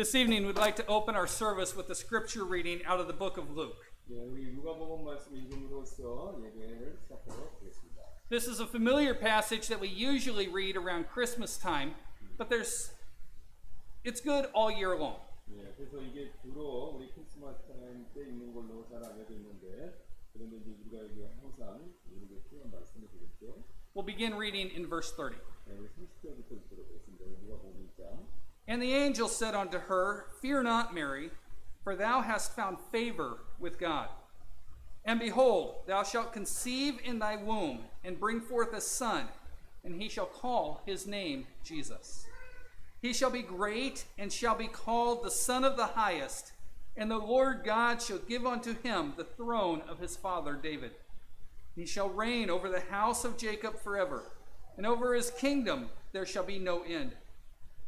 This evening, we'd like to open our service with a scripture reading out of the book of Luke. This is a familiar passage that we usually read around Christmas time, but there's it's good all year long. We'll begin reading in verse 30. And the angel said unto her, Fear not, Mary, for thou hast found favor with God. And behold, thou shalt conceive in thy womb, and bring forth a son, and he shall call his name Jesus. He shall be great, and shall be called the Son of the Highest, and the Lord God shall give unto him the throne of his father David. He shall reign over the house of Jacob forever, and over his kingdom there shall be no end.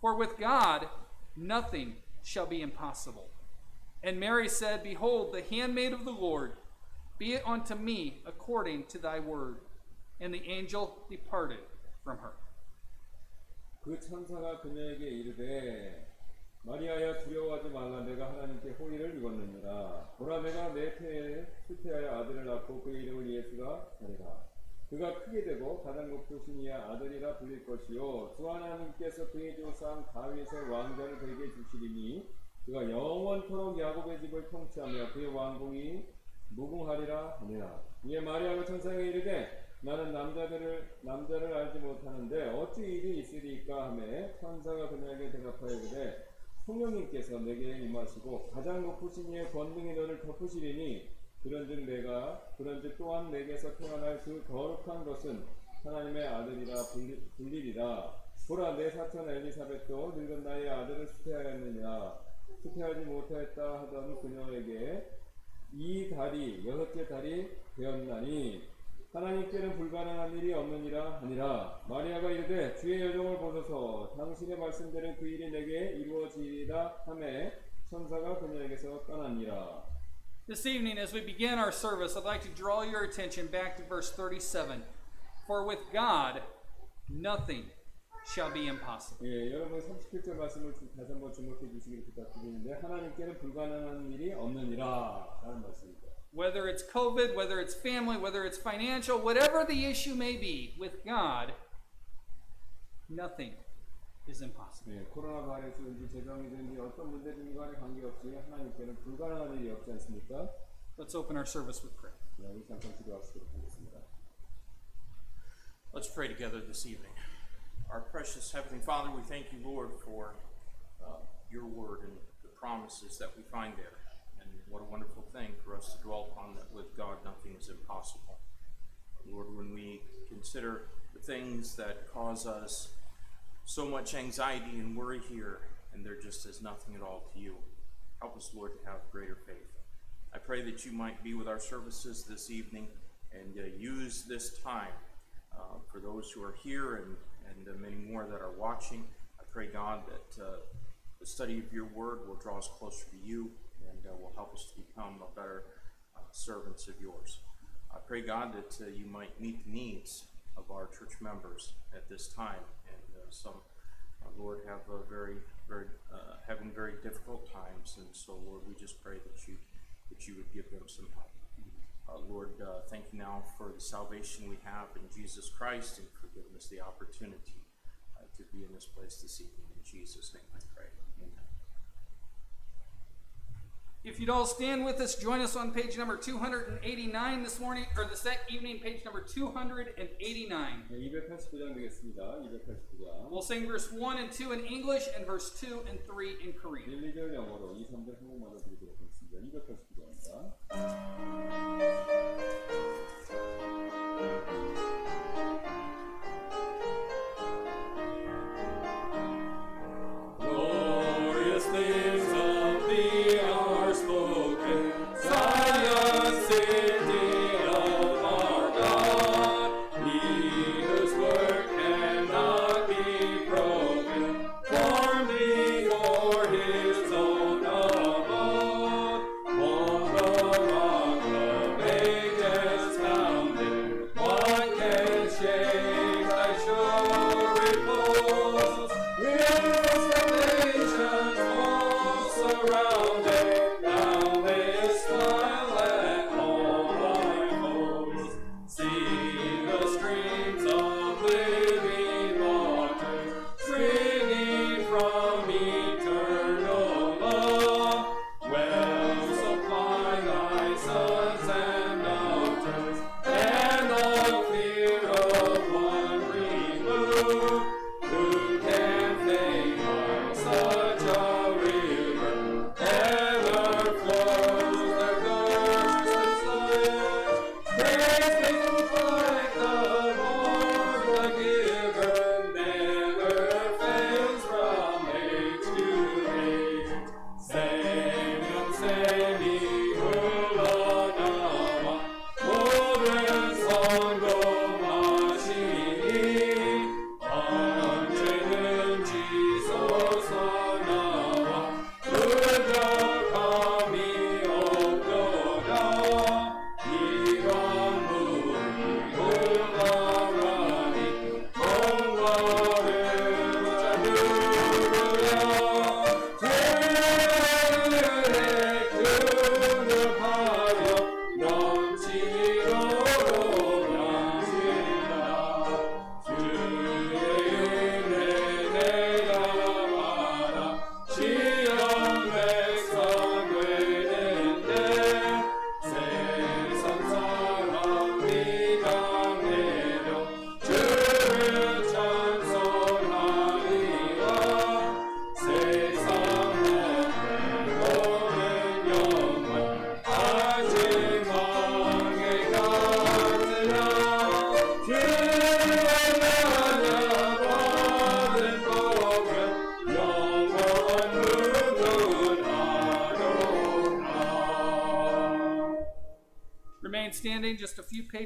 For with God nothing shall be impossible. And Mary said, Behold, the handmaid of the Lord, be it unto me according to thy word. And the angel departed from her. 그 천사가 그녀에게 이르되 마리아야 두려워하지 말라 내가 하나님께 호의를 입었느니라 보라 내가 내 태에 수태하여 아들을 낳고 그 이름을 예수가 하리라 그가 크게 되고 가장 높으신 이야 아들이라 불릴 것이요. 주 하나님께서 그의 조상 다윗의 왕자를 그에게 주시리니 그가 영원토록 야곱의 집을 통치하며 그의 왕궁이 무궁하리라 하니라 이에 마리아가 천사에게 이르되 나는 남자들을 남자를 알지 못하는데 어찌 일이 있으리까 하매 천사가 그녀에게 대답하여 이르되 성령님께서 내게 임하시고 가장 높으신 이의 권능이 너를 덮으시리니 그런즉 내가 그런즉 또한 내게서 태어날 그 거룩한 것은 하나님의 아들이라 불리, 불리리라. 보라 내 사촌 엘리사벳도 늙은 나이에 아들을 수태하였느냐? 수태하지 못하였다 하던 그녀에게 이 달이 여섯째 달이 되었나니 하나님께는 불가능한 일이 없느니라 하니라. 마리아가 이르되 주의 여정을 보소서. 당신의 말씀대로 그 일이 내게 이루어지리라 하매 천사가 그녀에게서 떠나니라 This evening, as we begin our service, I'd like to draw your attention back to verse 37. For with God, nothing shall be impossible. 예, 여러분 37절 말씀을 주- 다시 한번 주목해 주시길 부탁드리는데 하나님께는 불가능한 일이 없느니라 라는 말씀입니다 Whether it's COVID, whether it's family, whether it's financial, whatever the issue may be, with God, nothing is impossible. 예, 코로나 바이러스든지 재정이든지 어떤 문제든지 간에 관계없이 하나님께는 불가능한 일이 없지 않습니까? Let's open our service with prayer. 자, 우리 잠깐 기도하시도록 하겠습니다 Let's pray together this evening. Our precious Heavenly Father, we thank you, Lord, for uh, your word and the promises that we find there. And what a wonderful thing for us to dwell upon that with God nothing is impossible. Lord, when we consider the things that cause us so much anxiety and worry here, and they're just as nothing at all to you, help us, Lord, to have greater faith. I pray that you might be with our services this evening and uh, use this time uh, for those who are here and, and uh, many more that are watching. I pray, God, that uh, the study of your word will draw us closer to you and uh, will help us to become a better uh, servants of yours. I pray, God, that you might meet the needs of our church members at this time. Some, uh, Lord, have a very, very, uh, having very difficult times. And so, Lord, we just pray that you, that you would give them some help. Uh, Lord, uh, thank you now for the salvation we have in Jesus Christ and for giving us the opportunity uh, to be in this place this evening. In Jesus' name I pray. Amen. If you'd all stand with us, join us on page number 289 this morning, or this evening, page number 289. 네, 289장 되겠습니다 289장 We'll sing verse 1 and 2 in English and verse 2 and 3 in Korean. 1, 2절 영어로 2, 3절 한국말로 드리도록 하겠습니다 289장입니다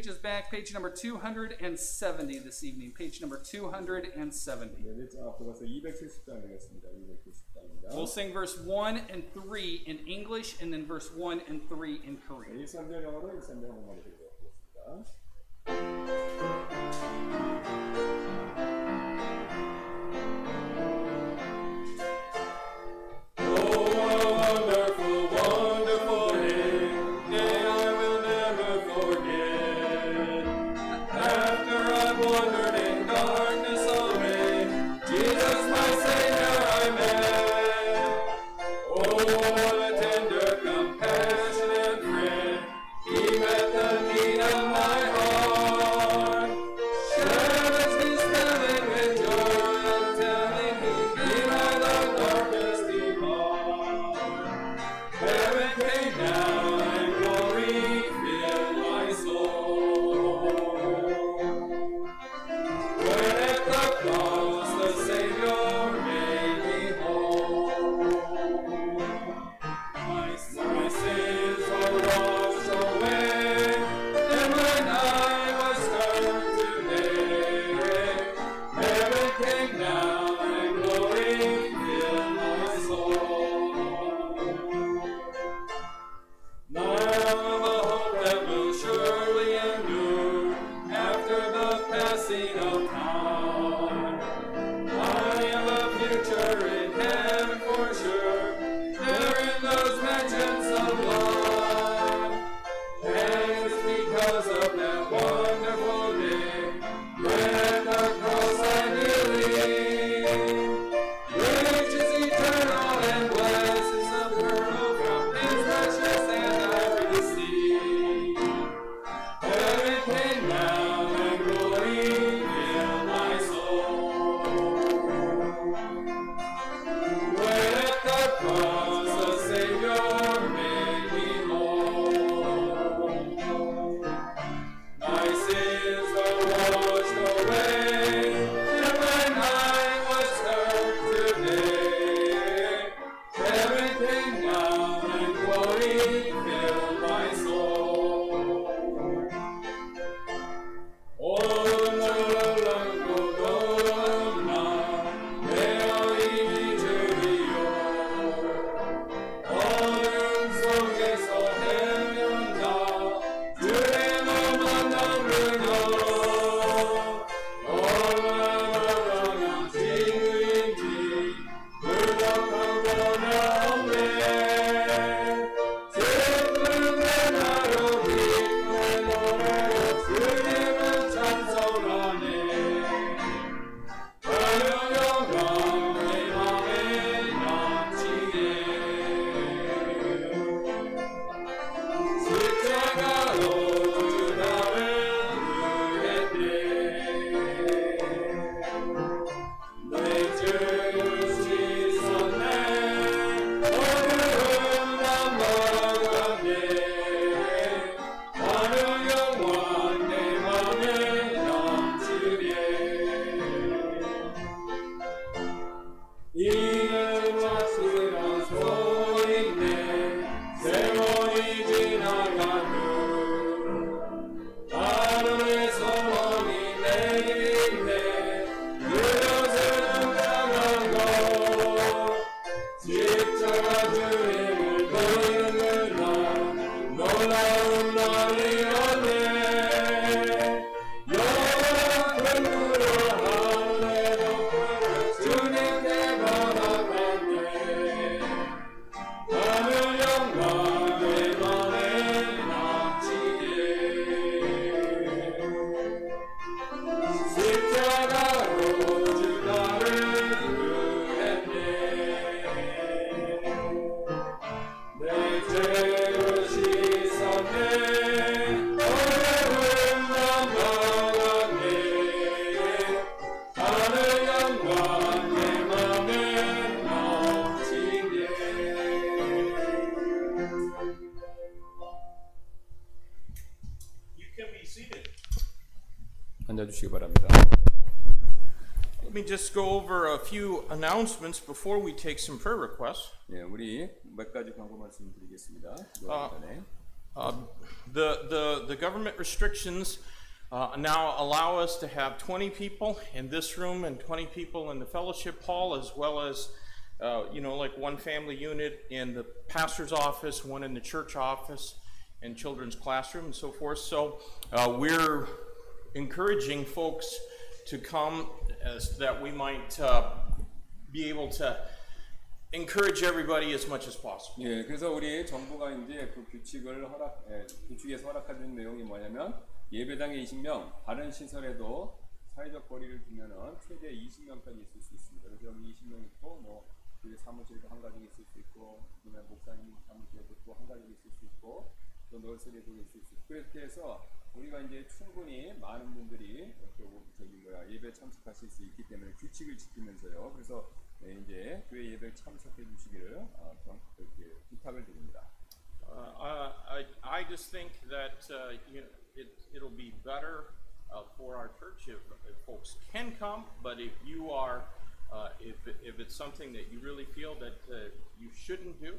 pages back, page number 270 this evening. Page number 270. We'll sing verse 1 and 3 in English and then verse 1 and 3 in Korean. Hola, hola, hola. announcements before we take some prayer requests. 예, 우리 몇 가지 광고 말씀드리겠습니다. 아. 기도하기 전에. Uh, the, the, the government restrictions uh, now allow us to have 20 people in this room and 20 people in the fellowship hall, as well as, uh, you know, like one family unit in the pastor's office, one in the church office, and children's classroom, and so forth. So uh, we're encouraging folks to come as that we might uh, be able to encourage everybody as much as possible. 예, 그래서 우리 정부가 이제 그 규칙을 허락, 예, 규칙에서 허락하는 내용이 뭐냐면 예배당에 20명, 다른 시설에도 사회적 거리를 두면은 최대 20명까지 있을 수 있습니다. 그래서 여기 20명 있고 뭐 교회 사무실도 한 가지 있을 수 있고 그다음에 목사님 사무실에도 또 한 가지 있을 수 있고 또 널스리도 있을 수 있고 그렇게 해서 우리가 이제 충분히 많은 분들이 또 저기 뭐야 예배 참석하실 수 있기 때문에 규칙을 지키면서요. 그래서 네, 이제 교회 예배 참석해 주시기를 어, 경- 이렇게 부탁을 드립니다. Uh, I, I just think that uh, you know, it, it'll be better uh, for our church if, if folks can come, but if you are, uh, if, if it's something that you really feel that uh, you shouldn't do,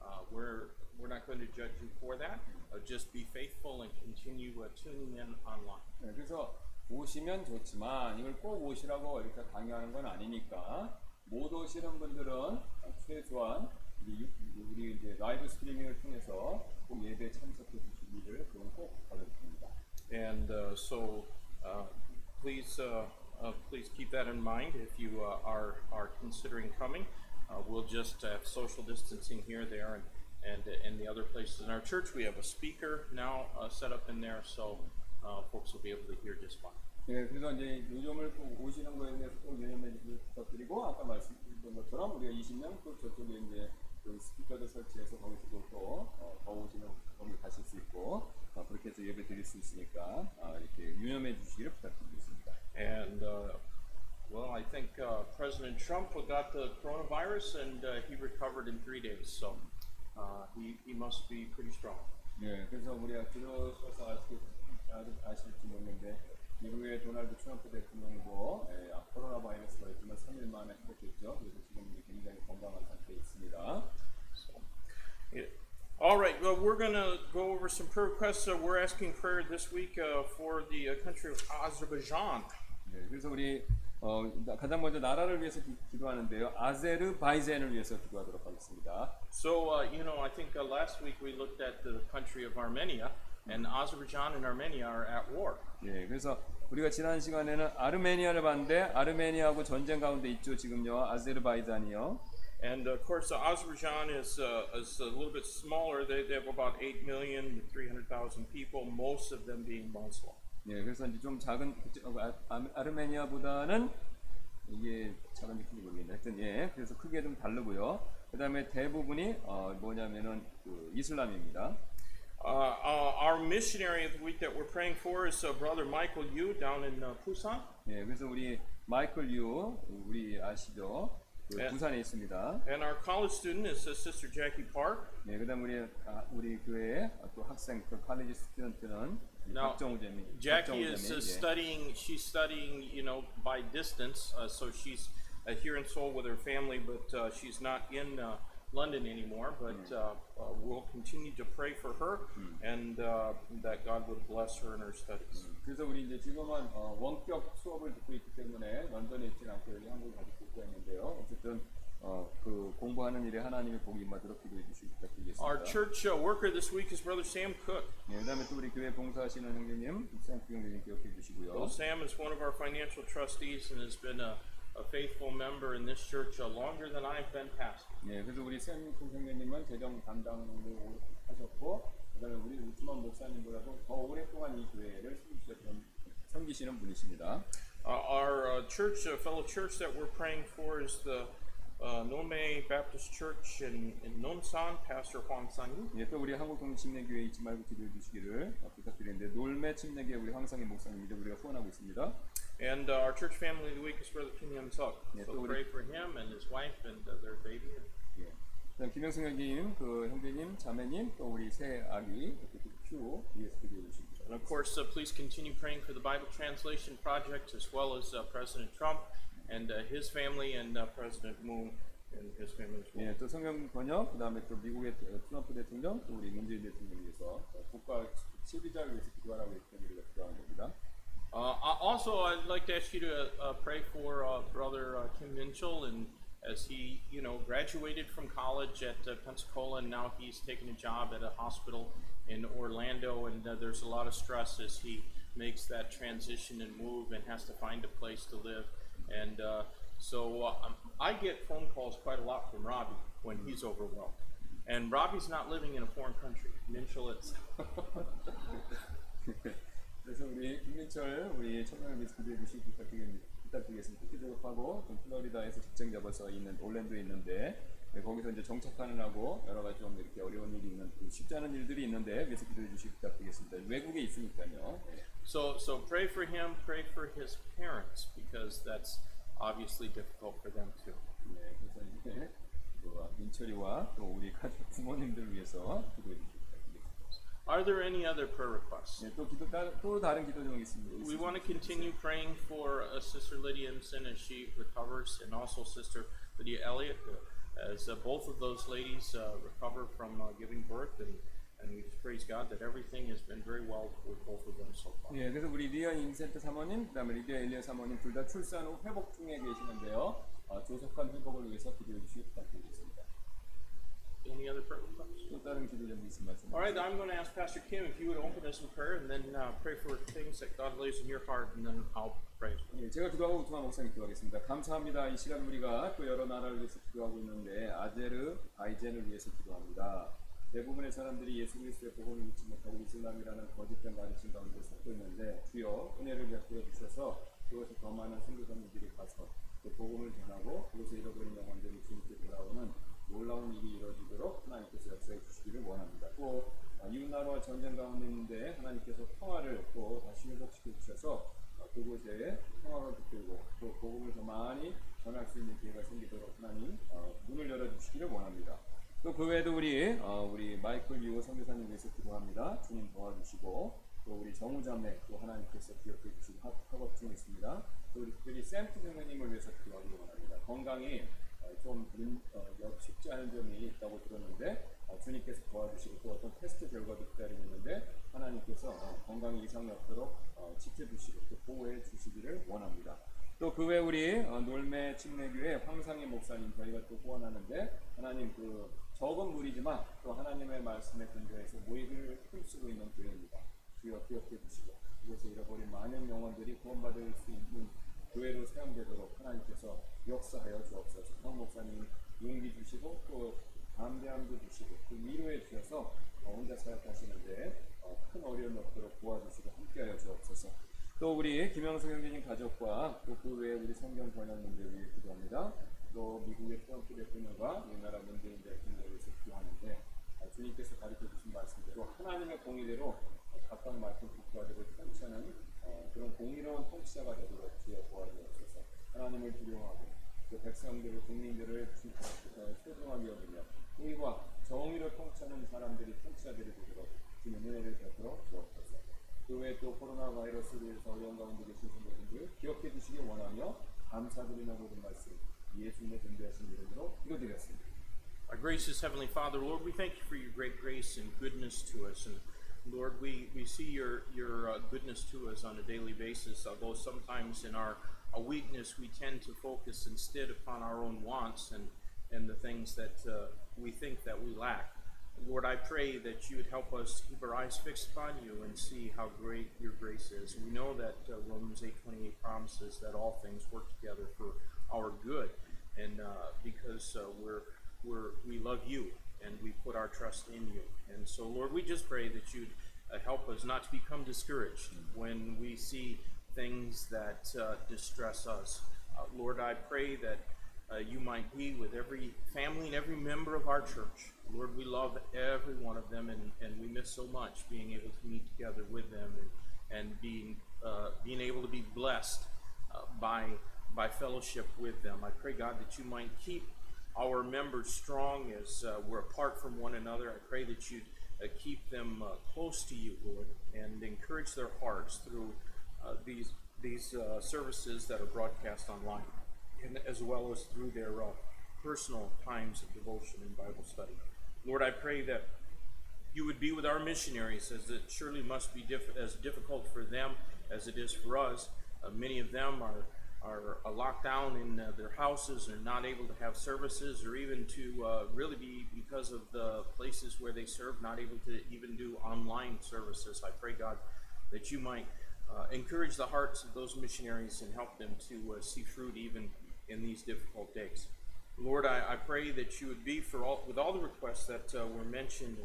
uh, we're, we're not going to judge you for that. Uh, just be faithful and continue uh, tuning in online. 네, 그래서 오시면 좋지만 이걸 꼭 오시라고 이렇게 강요하는 건 아니니까 못 오시는 분들은 최소한 우리, 유- 우리 이제 라이브 스트리밍을 통해서 꼭 예배 참석해 주시기를 그건 꼭 부탁드립니다. And uh, so, uh, please, uh, uh, please keep that in mind if you uh, are are considering coming. Uh, we'll just have social distancing here, there, and and in the other places in our church. We have a speaker now uh, set up in there, so uh, folks will be able to hear just fine. 네, 그래서 이제 요점을 꼭 오시는 거에 대해서 꼭 유념해 주시길 부탁드리고 아까 말씀드렸던 것처럼 우리가 20명 또 저쪽에 이제 그 스피커도 설치해서 거기서도 또더 오시는 분들 가실 수 있고 어, 그렇게 해서 예배 드릴 수 있으니까 아, 이렇게 유념해 주시기를 부탁드리겠습니다. And uh, well, I think uh, President Trump got the coronavirus, and uh, he recovered in three days. So uh, he he must be pretty strong. 네, 그래서 우리가 들어서서 아시, 아- 아실지 모르는데 미국의 도널드 트럼프 대통령도 예, 아, 코로나 바이러스가 있지만 3일 만에 회복했죠. 그래서 지금 이제 굉장히 건강한 상태에 있습니다. Yeah. All right, well, we're going to go over some prayer requests. Uh, we're asking prayer this week uh, for the uh, country of Azerbaijan. 네, 그래서 우리 어, 나- 가장 먼저 나라를 위해서 기, 기도하는데요. 아제르바이잔을 위해서 기도하도록 하겠습니다. So, uh, you know, I think uh, last week we looked at the country of Armenia, And Azerbaijan and Armenia are at war. 예, 그래서 우리가 지난 시간에는 아르메니아를 봤는데 아르메니아하고 전쟁 가운데 있죠. 지금요. 아제르바이잔이요. And of course, uh, Azerbaijan is, uh, is a little bit smaller. They, they have about 8 million, 300,000 people, most of them being Muslim. 예, 그래서 이제 좀 작은 어, 아, 아- 아르메니아보다는 이게 작은지 큰지 모르겠네. 하여튼 예, 그래서 크게 좀 다르고요. 그다음에 대부분이 어, 뭐냐면은 그 이슬람입니다. Uh, uh, our missionary of the week that we're praying for is uh, Brother Michael Yu down in uh, Busan. 예, 그래서 우리 마이클 유 우리 아시죠? 그 예. 부산에 있습니다. And our college student is uh, Sister Jackie Park. 예, 그다음 우리 아, 우리 교회 또 학생 그 칼리지 스튜던트는 Now, 박정우 재미. Jackie 박정우 is 재미, uh, 예. studying. She's studying, you know, by distance. Uh, so she's uh, here in Seoul with her family, but uh, she's not in uh, London anymore. But uh, uh, we'll continue to pray for her, and uh, that God would bless her in her studies. 그래서 우리 이제 지금은 어, 원격 수업을 듣고 있기 때문에 런던에 있지 않고 여기 한국에 가서 듣고 있는데요. 어쨌든 어, 그 공부하는 일에 하나님의 복이 임하도록 기도해 주시기 부탁드리겠습니다. Our church uh, worker this week is Brother Sam Cook. 예, 그다음에 또 우리 교회 봉사하시는 형제님, 샘프 형제님 기억해 주시고요. Well, Sam is one of our financial trustees and has been a, a faithful member in this church uh, longer than I've been pastor. 예, 그래서 우리 샘프 형제님은 재정 담당을 하셨고, 그다음에 우리 우트만 목사님보다도 더 오랫동안 이 교회를 섬기셨던 섬기시는 분이십니다. Uh, our uh, church, uh, fellow church that we're praying for is the uh, Nome Baptist Church in, in Nonsan, Pastor Huang Sanyu. 예, 또 우리 한국동 침례교회 잊지 말고 기도해 주시기를 어, 부탁드리는데 놀매 침례교회 우리 황상희 목사님인데 우리가 후원하고 있습니다. And uh, our church family of the week is Brother Kim Hyun Suk. Yeah, So so pray for him and his wife and uh, their baby. 예. 그다음 김영승 형님, 그 형제님, 자매님, 또 우리 새 아기 이렇게 큐 ESP 기도해 주시기 바랍니다. And of course, uh, please continue praying for the Bible Translation Project as well as uh, President Trump and uh, his family and uh, President Moon and his family as well. 예, 또 성경 번역, 그 다음에 또 미국의 어, 트럼프 대통령, 또 우리 문재인 대통령 위해서 어, 국가 실비자를 위해서 기도하라고 했던 우리가 기도하는 겁니다. Uh, also, I'd like to ask you to uh, pray for uh, Brother uh, Kim Minchell, and as he, you know, graduated from college at uh, Pensacola, and now he's taking a job at a hospital in Orlando, and uh, there's a lot of stress as he makes that transition and move, and has to find a place to live. And so um, I get phone calls quite a lot from Robbie when he's overwhelmed. And Robbie's not living in a foreign country. Minchell is. 그래서 우리 김민철 우리 청년을 위해서 기도해 주시기 부탁드리겠습니다. 부탁드리겠습니다. 특히 졸업하고 좀 플로리다에서 직장 잡아서 있는 올랜도에 있는데 네, 거기서 이제 정착하는 하고 여러 가지 좀 이렇게 어려운 일이 있는 그 쉽지 않은 일들이 있는데 위해서 기도해 주시기 부탁드리겠습니다. 외국에 있으니까요. 네. So, so pray for him, pray for his parents, because that's obviously difficult for them too. 네, 그래서 이제 그 민철이와 또 우리 가족 부모님들 위해서 기도해 주시기. Are there any other prayer requests? 네, 또 기도 따, 또 다른 기도 제목이 있습니다. We want to continue praying for uh, Sister Lydia Imson as she recovers, and also Sister Lydia Elliott, uh, as uh, both of those ladies uh, recover from uh, giving birth, and, and we just praise God that everything has been very well with both of them so far. 예, 그래서 우리 리디아 인센트 사모님, 그다음에 리디아 엘리아 사모님 둘 다 출산 후 회복 중에 계시는데요. 어, 조속한 회복을 위해서 기도해 주시기 부탁드리겠습니다. Any other prayer requests? All right, I'm going to ask Pastor Kim if you would open us in prayer, and then uh, pray for things that God lays in your heart, and then I'll pray. 예, 제가 기도하고 우투마 목사님 기도하겠습니다. 감사합니다. 이 시간 우리가 또 여러 나라를 위해서 기도하고 있는데 아제르, 바이젠을 위해서 기도합니다. 대부분의 사람들이 예수 그리스도의 복음을 믿지 못하고 이슬람이라는 거짓된 가르침 가운데 속고 있는데 주여 은혜를 베풀어 주셔서 그것에 더 많은 선교사님들이 가서 그 복음을 전하고 그것에 잃어버린 영혼들이 주님께 돌아오는 놀라운 일이 이루어지도록 하나님께서 역사해 주시기를 원합니다. 또 아, 이웃나라와 전쟁 가운데 있는데 하나님께서 평화를 또 다시 회복시켜 주셔서 어, 그곳에 평화를 붙들고 또 복음을 더 많이 전할 수 있는 기회가 생기도록 하나님 어, 문을 열어주시기를 원합니다. 또 그 외에도 우리 어, 우리 마이클 유호 선교사님 위해서 기도합니다. 주님 도와주시고 또 우리 정우자매 또 하나님께서 기억해 학- 학업 중에 있습니다. 또 우리 특별히 샘프 선생님을 위해서 기도하기 원합니다. 건강이 어, 좀 문- 어, 여- 쉽지 않은 점이 있다고 들었는데 어, 주님께서 도와주시고 또 어떤 테스트 결과도 기다리고 있는데 하나님께서 어, 건강에 이상이 없도록 어, 지켜주시고 또 보호해 주시기를 원합니다. 또 그 외 우리 어, 놀매 침례교회 황상희 목사님 저희가 또 후원하는데 하나님 그 적은 무리지만 또 하나님의 말씀에 근거해서 모이기를 힘쓰고 있는 교회입니다. 주여 기억해 주시고 그곳에 잃어버린 많은 영혼들이 구원받을 수 있는 교회로 사용되도록 하나님께서 역사하여 주옵소서. 황 목사님 용기 주시고 또 담대함도 주시고 그 위로해 주셔서 어, 혼자 사역하시는데 어, 큰 어려움이 없도록 도와주시고 함께하여 주옵소서. 또 우리 김영석 형제님 가족과 또 그 외에 우리 성경 번역문들 위해 기도합니다. 또 미국의 트럼프 대통령과 우리나라 문재인 대통령을 위해서 기도하는데 어, 주님께서 가르쳐 주신 말씀대로 하나님의 공의대로 어, 각각 맡은 국가들을 어, 그런 공의로운 통치자가 되도록 주여 도와주옵소서. 하나님을 두려워하고 그 백성들을 국민들을 주- 어, 소중하게 여기며 의와 정의로 통치하는 사람들이 통치자들이 되도록 주님 은혜를 베풀어 주옵소서. 그 외에 또 코로나 바이러스로 인해서 어려운 가운데 계신 성도님들 기억해 주시기 원하며 감사드리며 모든 말씀 예수님의 존재하신 이름으로 기도드렸습니다. Our gracious Heavenly Father, Lord, we thank you for your great grace and goodness to us. And Lord, we, we see your, your uh, goodness to us on a daily basis, although sometimes in our, weakness we tend to focus instead upon our own wants and, and the things that uh, we think that we lack. Lord, I pray that you would help us keep our eyes fixed upon you and see how great your grace is. We know that uh, Romans 8:28 promises that all things work together for our good, and uh, because uh, we're we're we love you and we put our trust in you. And so, Lord, we just pray that you'd uh, help us not to become discouraged when we see things that uh, distress us. Uh, Lord, I pray that uh, you might be with every family and every member of our church. Lord, we love every one of them, and, and we miss so much being able to meet together with them and, and being uh, being able to be blessed uh, by by fellowship with them. I pray, God, that you might keep our members strong as uh, we're apart from one another. I pray that you'd uh, keep them uh, close to you, Lord, and encourage their hearts through uh, these these uh, services that are broadcast online, and as well as through their uh, personal times of devotion and Bible study. Lord, I pray that you would be with our missionaries, as it surely must be diff- as difficult for them as it is for us. Many of them are are uh, locked down in uh, their houses, are not able to have services, or even to uh, really be because of the places where they serve, not able to even do online services. I pray, God, that you might encourage the hearts of those missionaries and help them to see fruit even in these difficult days. Lord, I, I pray that you would be for all with all the requests that uh, were mentioned,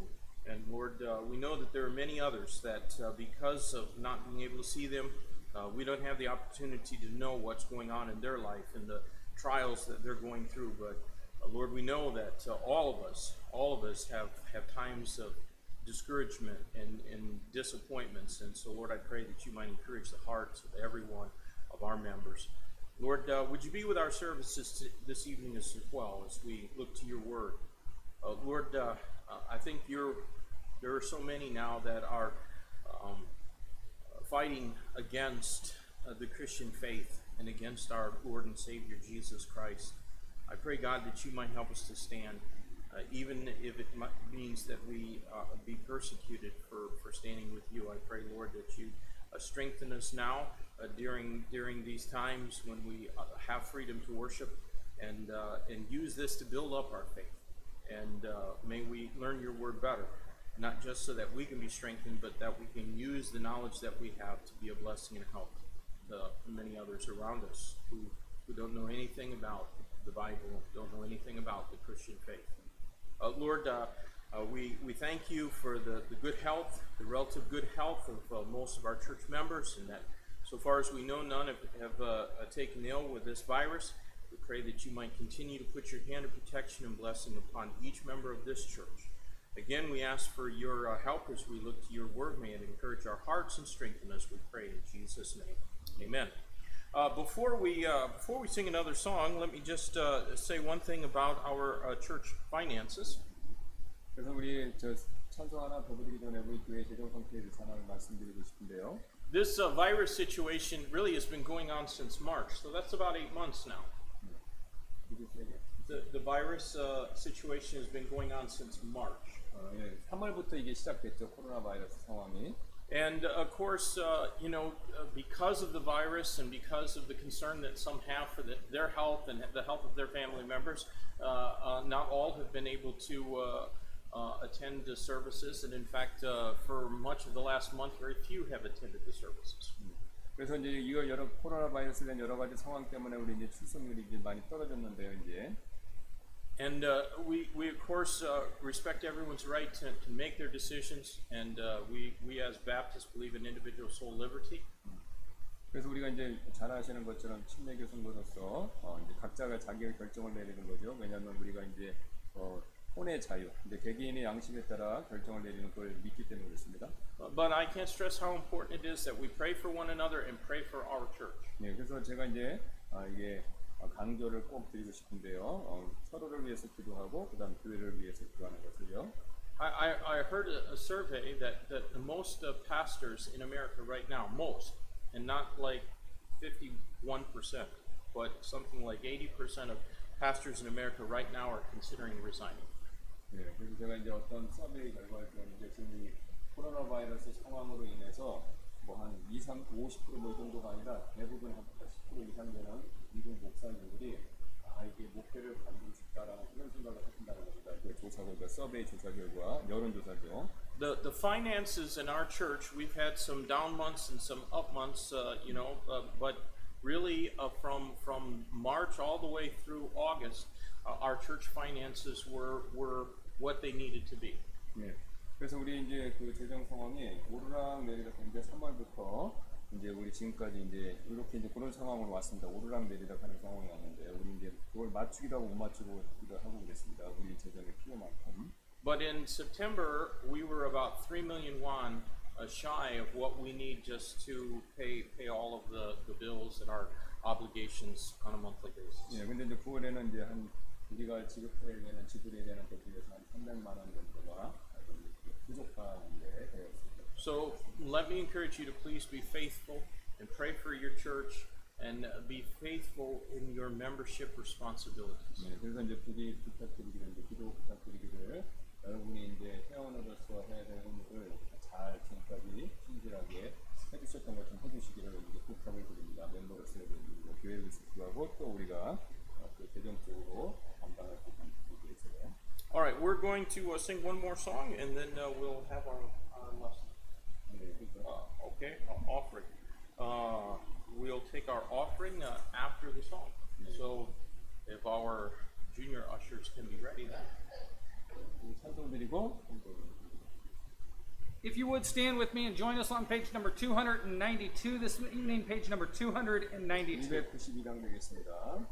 and, and Lord, uh, we know that there are many others that uh, because of not being able to see them, uh, we don't have the opportunity to know what's going on in their life and the trials that they're going through. But uh, Lord, we know that uh, all of us, all of us have have times of discouragement and, and disappointments, and so Lord, I pray that you might encourage the hearts of every one of our members. Lord, uh, would you be with our services this evening as well as we look to your word? Uh, Lord, uh, I think you're, there are so many now that are um, fighting against uh, the Christian faith and against our Lord and Savior Jesus Christ. I pray, God, that you might help us to stand, uh, even if it means that we uh, be persecuted for, for standing with you. I pray, Lord, that you uh, strengthen us now uh, during during these times when we uh, have freedom to worship, and and use this to build up our faith. And may we learn your word better, not just so that we can be strengthened, but that we can use the knowledge that we have to be a blessing and help to many others around us who, who don't know anything about the Bible, don't know anything about the Christian faith. Uh, Lord, uh, uh, we, we thank you for the, the good health, the relative good health of uh, most of our church members, and that so far as we know, none have, have uh, uh, taken ill with this virus. We pray that you might continue to put your hand of protection and blessing upon each member of this church. Again, we ask for your uh, help as we look to your word. May it encourage our hearts and strengthen us, we pray in Jesus' name. Amen. Uh, before we uh, before we sing another song, let me just uh, say one thing about our uh, church finances. 그래서 우리 저 찬송 하나 더 드리기 전에 우리 교회 재정 상태에 대해서 하나 말씀드리고 싶은데요. This uh, virus situation really has been going on since March, so that's about eight months now. The, the virus uh, situation has been going on since March. 어, 예, 3월부터 이게 시작됐죠 코로나 바이러스 상황이. And uh, of course, uh, you know, uh, because of the virus and because of the concern that some have for the, their health and the health of their family members, uh, uh, not all have been able to uh, uh, attend the services. And in fact, uh, for much of the last month, very few have attended the services. 그래서 이제 이거 여러 코로나 바이러스에 대한 여러 가지 상황 때문에 우리 이제 출석률이 이제 많이 떨어졌는데요, 이제. And uh, we, we, of course, uh, respect everyone's right to, to make their decisions. And uh, we, we, as Baptists, believe in individual soul liberty. 그래서 우리가 이제 잘 아시는 것처럼 침례교 성도로서 어, 이제 각자가 자기의 결정을 내리는 거죠. 왜냐하면 우리가 이제 어, 혼의 자유, 이제 개개인의 양심에 따라 결정을 내리는 걸 믿기 때문에 그렇습니다. Uh, But I can't stress how important it is that we pray for one another and pray for our church. 네, 그래서 제가 이제 아, 이게 어, 강조를 꼭 드리고 싶은데요. 어, 서로를 위해서 기도하고 그다음 교회를 위해서 기도하는 것을요. I, I, I heard a, a survey that, that the most uh, pastors in America right now, most, and not like 51%, but something like 80% of pastors in America right now are considering resigning. 네, 그래서 제가 이제 어떤 서베이 결과를 들었는데 지금 이 코로나 바이러스 상황으로 인해서 뭐 한 2, 3, 50%뭐 정도가 아니라 대부분 한 80% 이상 되는 미국 목사님들이 아 이게 목표를 가지고 싶다라는 그런 생각을 하신다는 겁니다. 그 조사 결과, 서베이 조사 결과, 여론 조사죠. The, the finances in our church, we've had some down months and some up months, uh, you know, uh, but really uh, from, from March all the way through August, uh, our church finances were, were what they needed to be. 네. 그래서 우리 이제 그 재정 상황이 오르락 내리락 이제 3월부터 이제 우리 지금까지 이제 이렇게 이제 그런 상황으로 왔습니다. 오르락 내리락 하는 상황이 왔는데 우리 이제 그걸 맞추기도 하고 못 맞추고 기도 하고 그랬습니다. 우리 재정의 필요만큼. But in September, we were about 3 million won uh, shy of what we need just to pay, pay all of the, the bills and our obligations on a monthly basis. 예, 근데 이제 9월에는 이제 한 우리가 지급해야 되는 지불해야 되는 것에 대해서 한 300만 원 정도가 부족한데 되었습니다. So let me encourage you to please be faithful and pray for your church and uh, be faithful in your membership responsibilities. 네, 그래서 이제 부디 부탁드리기를 이제 기도 부탁드리기를 여러분이 이제 회원으로서 해야 될 업무를 잘 지금까지 충실하게 해주셨던 것 좀 해주시기를 이제 부탁을 드립니다. 멤버로서 그리고 교회에서 구하고 또 우리가 어, 그 재정적으로 감당할 수 있는 위해서요. All right, we're going to uh, sing one more song and then uh, we'll have our, our lesson. 네, 그래서 Uh, okay, uh, offering. Uh, we'll take our offering uh, after the song. So if our junior ushers can be ready then. 찬송 드리고 찬송 If you would stand with me and join us on page number 292 this evening, page number 292. 292강 되겠습니다.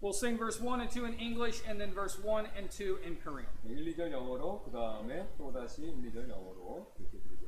We'll sing verse 1 and 2 in English and then verse 1 and 2 in Korean. 1, 2절 영어로 그 다음에 또 다시 1, 2절 영어로 이렇게 드리도록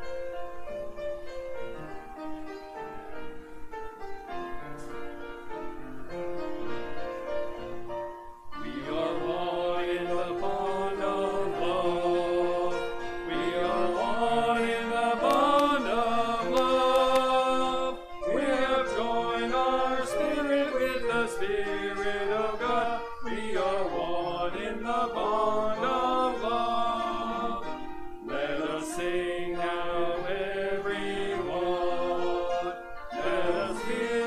Let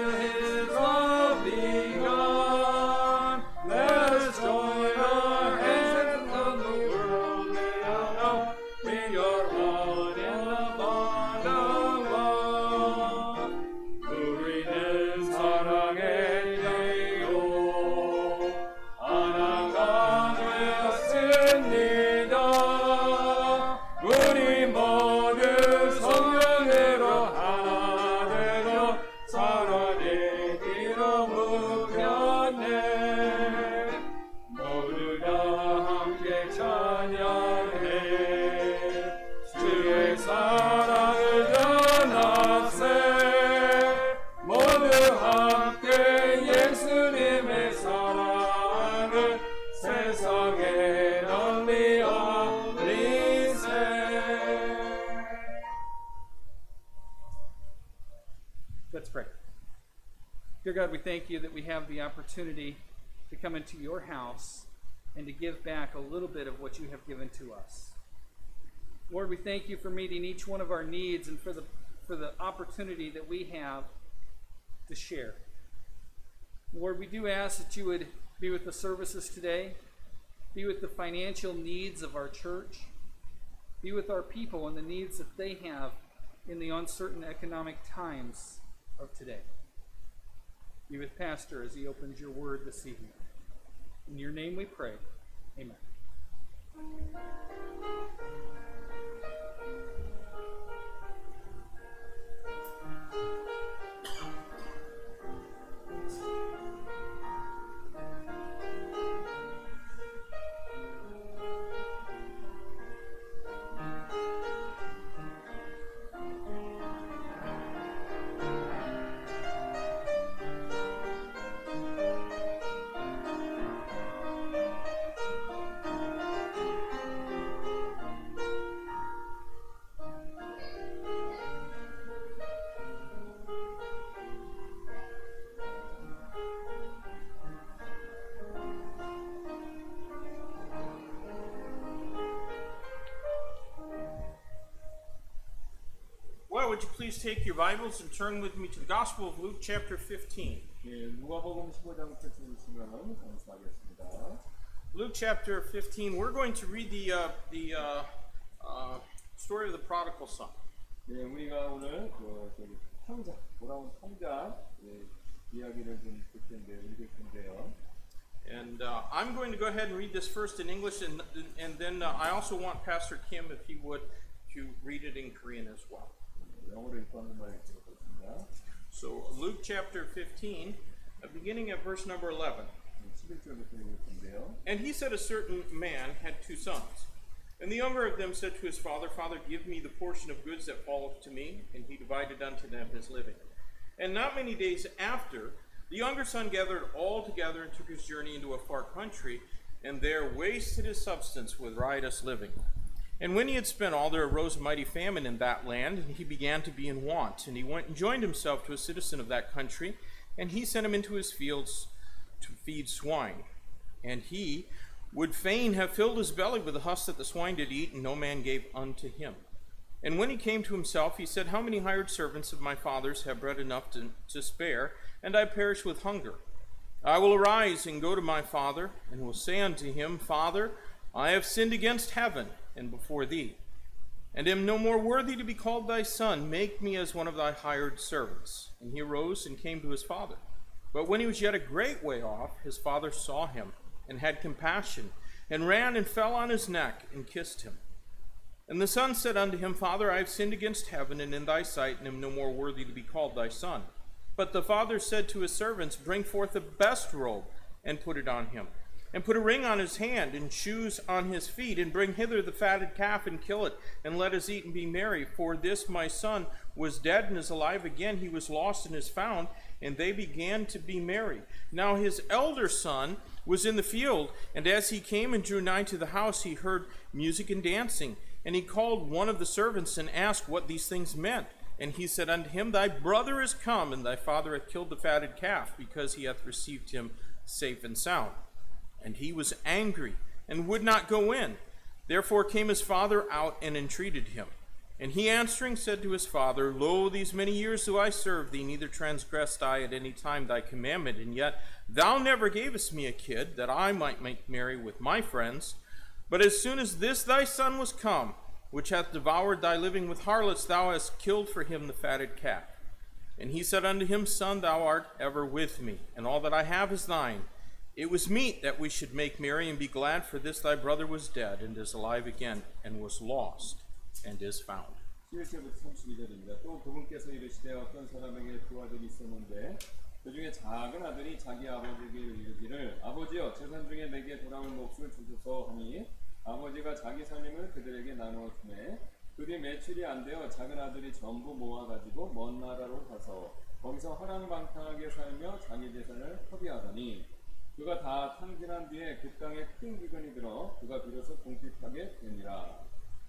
have the opportunity to come into your house and to give back a little bit of what you have given to us. Lord, we thank you for meeting each one of our needs and for the for the opportunity that we have to share. Lord, we do ask that you would be with the services today, be with the financial needs of our church, be with our people and the needs that they have in the uncertain economic times of today. Be with Pastor as he opens your word this evening. In your name we pray. would you please take your Bibles and turn with me to the Gospel of Luke, chapter 15. 예, 누가복음 15장 펼쳐주시면 감사하겠습니다. Luke chapter 15, we're going to read the, uh, the uh, uh, story of the prodigal son. 예, 우리가 오늘 그 저기 탕자 돌아온 탕자 예, 이야기를 좀 볼 텐데 읽을 텐데요. And uh, I'm going to go ahead and read this first in English, and, and then uh, I also want Pastor Kim, if he would, to read it in Korean as well. So Luke chapter 15, uh, beginning at verse number 11. And he said, A certain man had two sons. And the younger of them said to his father, Father, give me the portion of goods that falleth to me. And he divided unto them his living. And not many days after, the younger son gathered all together and took his journey into a far country, and there wasted his substance with riotous living. And when he had spent all, there arose a mighty famine in that land, and he began to be in want. And he went and joined himself to a citizen of that country, and he sent him into his fields to feed swine. And he would fain have filled his belly with the husk that the swine did eat, and no man gave unto him. And when he came to himself, he said, How many hired servants of my father's have bread enough to, to spare, and I perish with hunger? I will arise and go to my father, and will say unto him, Father, I have sinned against heaven and before thee, and am no more worthy to be called thy son. Make me as one of thy hired servants. And he arose and came to his father. But when he was yet a great way off, his father saw him, and had compassion, and ran and fell on his neck, and kissed him. And the son said unto him, Father, I have sinned against heaven and in thy sight, and am no more worthy to be called thy son. But the father said to his servants, Bring forth the best robe, and put it on him. And put a ring on his hand, and shoes on his feet, and bring hither the fatted calf, and kill it, and let us eat and be merry. For this my son was dead and is alive again. He was lost and is found. And they began to be merry. Now his elder son was in the field, and as he came and drew nigh to the house, he heard music and dancing. And he called one of the servants and asked what these things meant. And he said unto him, Thy brother is come, and thy father hath killed the fatted calf, because he hath received him safe and sound. And he was angry, and would not go in. Therefore came his father out and entreated him. And he answering said to his father, Lo, these many years do I serve thee, neither transgressed I at any time thy commandment, and yet thou never gavest me a kid, that I might make merry with my friends. But as soon as this thy son was come, which hath devoured thy living with harlots, thou hast killed for him the fatted calf. And he said unto him, Son, thou art ever with me, and all that I have is thine. It was meet that we should make merry and be glad, for this thy brother was dead, and is alive again, and was lost, and is found. 11절부터 32절입니다. 또 그분께서 이르시되 어떤 사람에게 두 아들이 있었는데 그 중에 작은 아들이 자기 아버지에게 이르기를 아버지여 재산 중에 내게 돌아올 몫을 주소서 하니 아버지가 자기 살림을 그들에게 나누어 주매 그들이 매출이 안 되어 작은 아들이 전부 모아 가지고 먼 나라로 가서 거기서 허랑방탕하게 살며 자기 재산을 허비하더니 그가 다 탕진한 뒤에 그 땅에 큰 기근이 들어 그가 비로소 궁핍하게 되니라.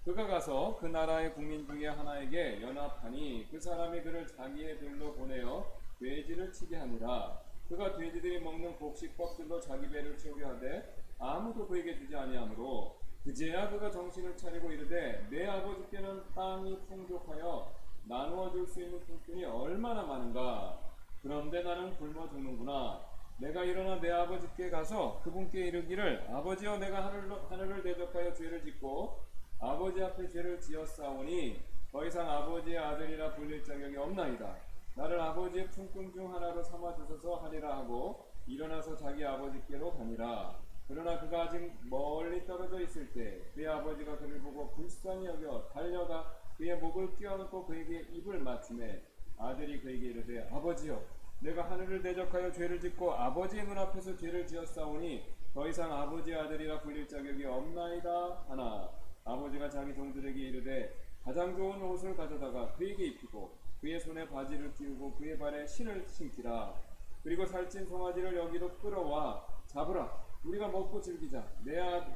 그가 가서 그 나라의 국민 중에 하나에게 연합하니 그 사람이 그를 자기의 들로 보내어 돼지를 치게 하니라. 그가 돼지들이 먹는 곡식 껍질로 자기 배를 채우려 하되 아무도 그에게 주지 아니하므로 그제야 그가 정신을 차리고 이르되 내 아버지께는 땅이 풍족하여 나누어 줄 수 있는 품꾼이 얼마나 많은가. 그런데 나는 굶어 죽는구나 내가 일어나 내 아버지께 가서 그분께 이르기를 아버지여 내가 하늘로, 하늘을 대적하여 죄를 짓고 아버지 앞에 죄를 지었사오니 더 이상 아버지의 아들이라 불릴 자격이 없나이다. 나를 아버지의 품꾼 중 하나로 삼아 주소서 하리라 하고 일어나서 자기 아버지께로 가니라. 그러나 그가 아직 멀리 떨어져 있을 때 그의 아버지가 그를 보고 불쌍히 여겨 달려가 그의 목을 끼워안고 그에게 입을 맞추매 아들이 그에게 이르되 아버지여 내가 하늘을 대적하여 죄를 짓고 아버지의 눈앞에서 죄를 지었사오니 더 이상 아버지의 아들이라 불릴 자격이 없나이다 하나. 아버지가 자기 종들에게 이르되 가장 좋은 옷을 가져다가 그에게 입히고 그의 손에 바지를 띄우고 그의 발에 신을 신기라. 그리고 살찐 송아지를 여기로 끌어와 잡으라. 우리가 먹고 즐기자.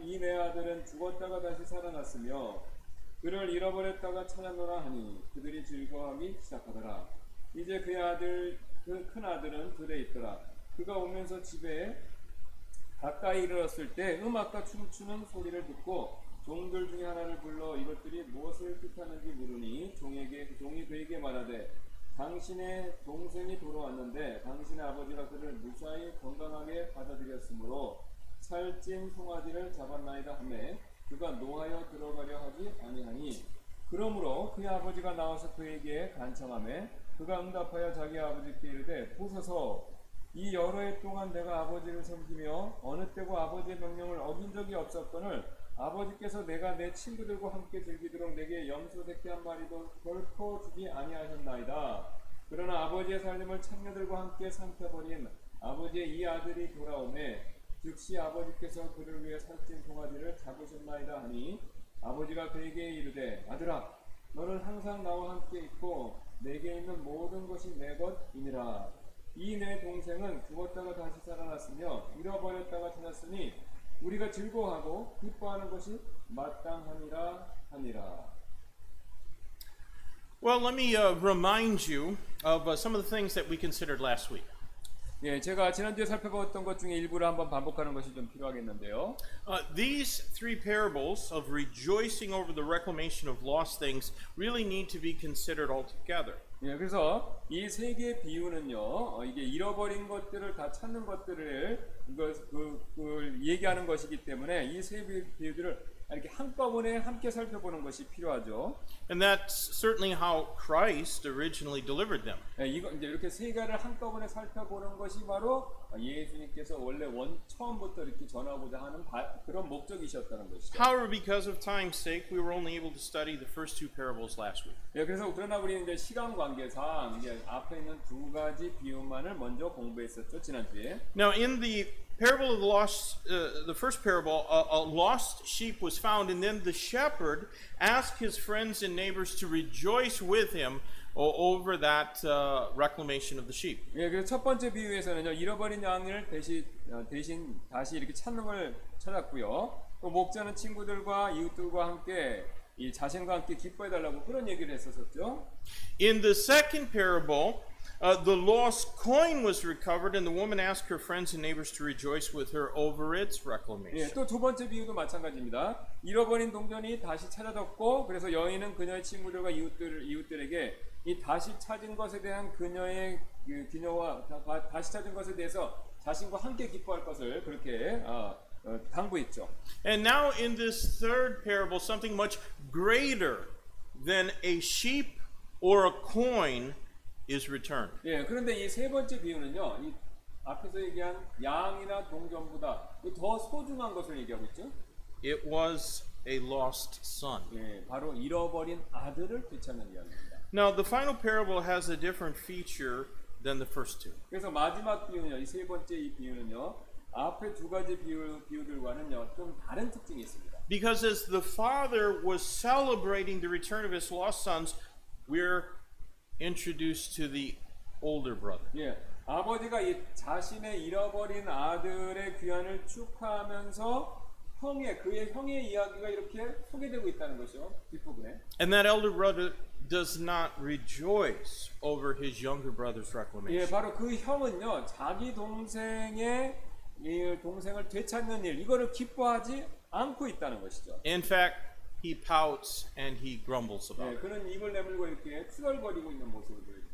이내 아들은 죽었다가 다시 살아났으며 그를 잃어버렸다가 찾아노라 하니 그들이 즐거워하기 시작하더라. 이제 그의 아들 그 큰 아들은 들에 있더라. 그가 오면서 집에 가까이 이르렀을 때 음악과 춤추는 소리를 듣고 종들 중에 하나를 불러 이것들이 무엇을 뜻하는지 물으니 종에게 종이 그에게 말하되 당신의 동생이 돌아왔는데 당신의 아버지가 그를 무사히 건강하게 받아들였으므로 살찐 송아지를 잡았나이다 하매 그가 노하여 들어가려 하지 아니하니 그러므로 그의 아버지가 나와서 그에게 간청하매 그가 응답하여 자기 아버지께 이르되 보소서 이 여러 해 동안 내가 아버지를 섬기며 어느 때고 아버지의 명령을 어긴 적이 없었거늘 아버지께서 내가 내 친구들과 함께 즐기도록 내게 염소 새끼 한 마리도 결코 주지 아니하셨나이다. 그러나 아버지의 살림을 창녀들과 함께 삼켜버린 아버지의 이 아들이 돌아오매 즉시 아버지께서 그를 위해 살찐 송아지를 잡으셨나이다 하니 아버지가 그에게 이르되 아들아 너는 항상 나와 함께 있고 내게 있는 모든 것이 내 것이니라 이 내 동생은 죽었다가 다시 살아났으며 잃어버렸다가 찾았으니 우리가 즐거워하고 기뻐하는 것이 마땅하니라 하니라. Well, let me uh, remind you of uh, some of the things that we considered last week. 예, 제가 지난주에 살펴봤던 것 중에 일부를 한번 반복하는 것이 좀 필요하겠는데요. Uh, these three parables of rejoicing over the reclamation of lost things really need to be considered all together. 예, 그래서 이 세 개의 비유는요, 어, 이게 잃어버린 것들을 다 찾는 것들을 이것 그, 그걸 얘기하는 것이기 때문에 이 세 비유들을 이렇게 한꺼번에 함께 살펴보는 것이 필요하죠. And that's certainly how Christ originally delivered them. 예, 이거 이제 이렇게 세 가를 한꺼번에 살펴보는 것이 바로 예수님께서 원래 원 처음부터 이렇게 전하고자 하는 바, 그런 목적이셨다는 것이죠. However, because of time's sake, we were only able to study the first two parables last week. 예, 그래서 그러나 우리는 이제 시간 관계상 이제 앞에 있는 두 가지 비유만을 먼저 공부했었죠 지난주에. Now, in the parable of the lost, uh, the first parable, a, a lost sheep was found, and then the shepherd asked his friends and neighbors to rejoice with him o- over that uh, reclamation of the sheep. 예, 그래서 첫 번째 비유에서는요 잃어버린 양을 대신 어, 대신 다시 이렇게 찾는 걸 찾았고요. 또 목자는 친구들과 이웃들과 함께 이 자신과 함께 기뻐해 달라고 그런 얘기를 했었었죠. In the second parable, uh, the lost coin was recovered, and the woman asked her friends and neighbors to rejoice with her over its 예, reclamation. 또두 번째 비유도 마찬가지입니다. 잃어버린 동전이 다시 찾아졌고 그래서 여인은 그녀의 친구들과 이웃들 이웃들에게 이 다시 찾은 것에 대한 그녀의 그 그녀와 다- 다- 다시 찾은 것에 대해서 자신과 함께 기뻐할 것을 그렇게 어, 어, 당부했죠. And now, in this third parable, something much greater than a sheep or a coin is returned. 예, 그런데 이 세 번째 비유는요, 이 앞에서 얘기한 양이나 동전보다 더 소중한 것을 얘기하고 있죠. It was a lost son. 예, 바로 잃어버린 아들을 되찾는 이야기입니다. Now, the final parable has a different feature than the first two. 그래서 마지막 비유는요, 이 세 번째 이 비유는요, 앞에 두 가지 비유, 비유들과는요, 좀 다른 특징이 있습니다. Because as the father was celebrating the return of his lost sons, we're introduced to the older brother. 예, 아버지가 이 자신의 잃어버린 아들의 귀환을 축하하면서 형의 그의 형의 이야기가 이렇게 소개되고 있다는 것이죠 뒷부분에. And that elder brother does not rejoice over his younger brother's 예, reclamation. 바로 그 형은요 자기 동생의 이 동생을 되찾는 일 이거를 기뻐하지 않고 있다는 것이죠. In fact, he pouts and he grumbles about 예, it. 그는 입을 내물고 이렇게 투덜거리고 있는 모습을 보여줍니다.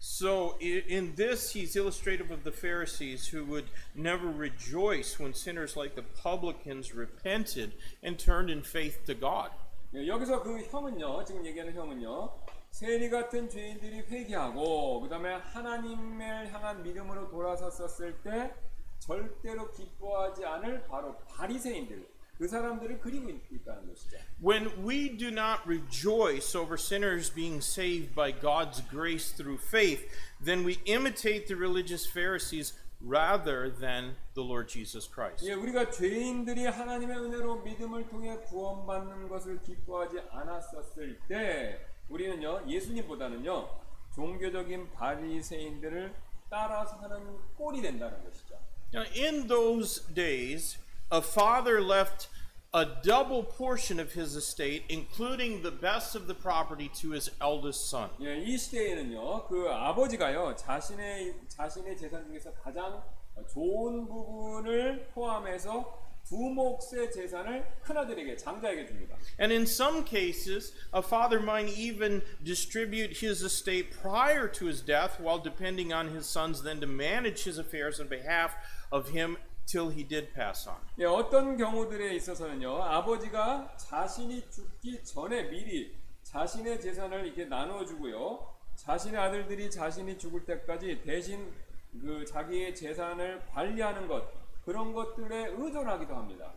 So, in this, he's illustrative of the Pharisees who would never rejoice when sinners like the publicans repented and turned in faith to God. 예, 여기서 그 형은요, 지금 얘기하는 형은요, 세리 같은 죄인들이 회개하고 그다음에 하나님을 향한 믿음으로 돌아섰었을 때 절대로 기뻐하지 않을 바로 바리새인들 그 사람들을 그리고 있, 있다는 것이죠. When we do not rejoice over sinners being saved by God's grace through faith, then we imitate the religious Pharisees rather than the Lord Jesus Christ. 예, 우리가 죄인들이 하나님의 은혜로 믿음을 통해 구원받는 것을 기뻐하지 않았었을 때 우리는요 예수님보다는요 종교적인 바리새인들을 따라서 하는 꼴이 된다는 것이죠. Now, in those days, a father left a double portion of his estate, including the best of the property, to his eldest son. 예, 이 시대에는요, 그 아버지가요, 자신의, 자신의 재산 중에서 가장 좋은 부분을 포함해서 두 몫의 재산을 큰아들에게, 장자에게 줍니다. And in some cases, a father might even distribute his estate prior to his death while depending on his sons then to manage his affairs on behalf of him till he did pass on. 예, 어떤 경우들에 있어서는요, 아버지가 자신이 죽기 전에 미리 자신의 재산을 이렇게 나눠 주고요, 자신의 아들들이 자신이 죽을 때까지 대신 그 자기의 재산을 관리하는 것, 그런 것들에 의존하기도 합니다.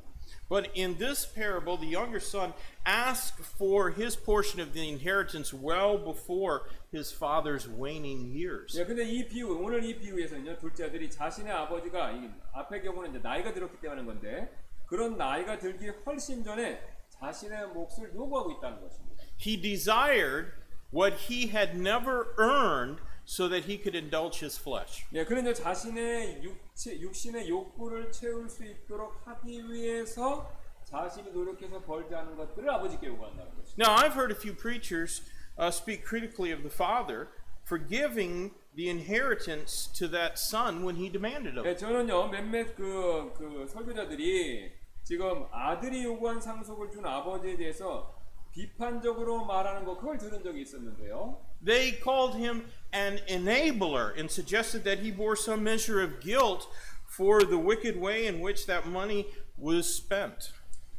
But in this parable, the younger son asked for his portion of the inheritance well before his father's waning years. 예, 근데 이 비유, 오늘 이 비유에서는요, 둘째 아들이 자신의 아버지가, 이 앞의 경우는 이제 나이가 들었기 때문에 하는 건데, 그런 나이가 들기 훨씬 전에 자신의 몫을 요구하고 있다는 것입니다. He desired what he had never earned So that he could indulge his flesh. 예, 이제 자신의 육체, 육신의 욕구를 채울 수 있도록 하기 위해서 자신이 노력해서 벌지 않은 것들을 아버지께 요구한다는 것이죠. Now, I've heard a few preachers uh, speak critically of the father for giving the inheritance to that son when he demanded of 예. 저는요 몇몇 그, 그 설교자들이 지금 아들이 요구한 상속을 준 아버지에 대해서 비판적으로 말하는 거 그걸 들은 적이 있었는데요. They called him an enabler and suggested that he bore some measure of guilt for the wicked way in which that money was spent.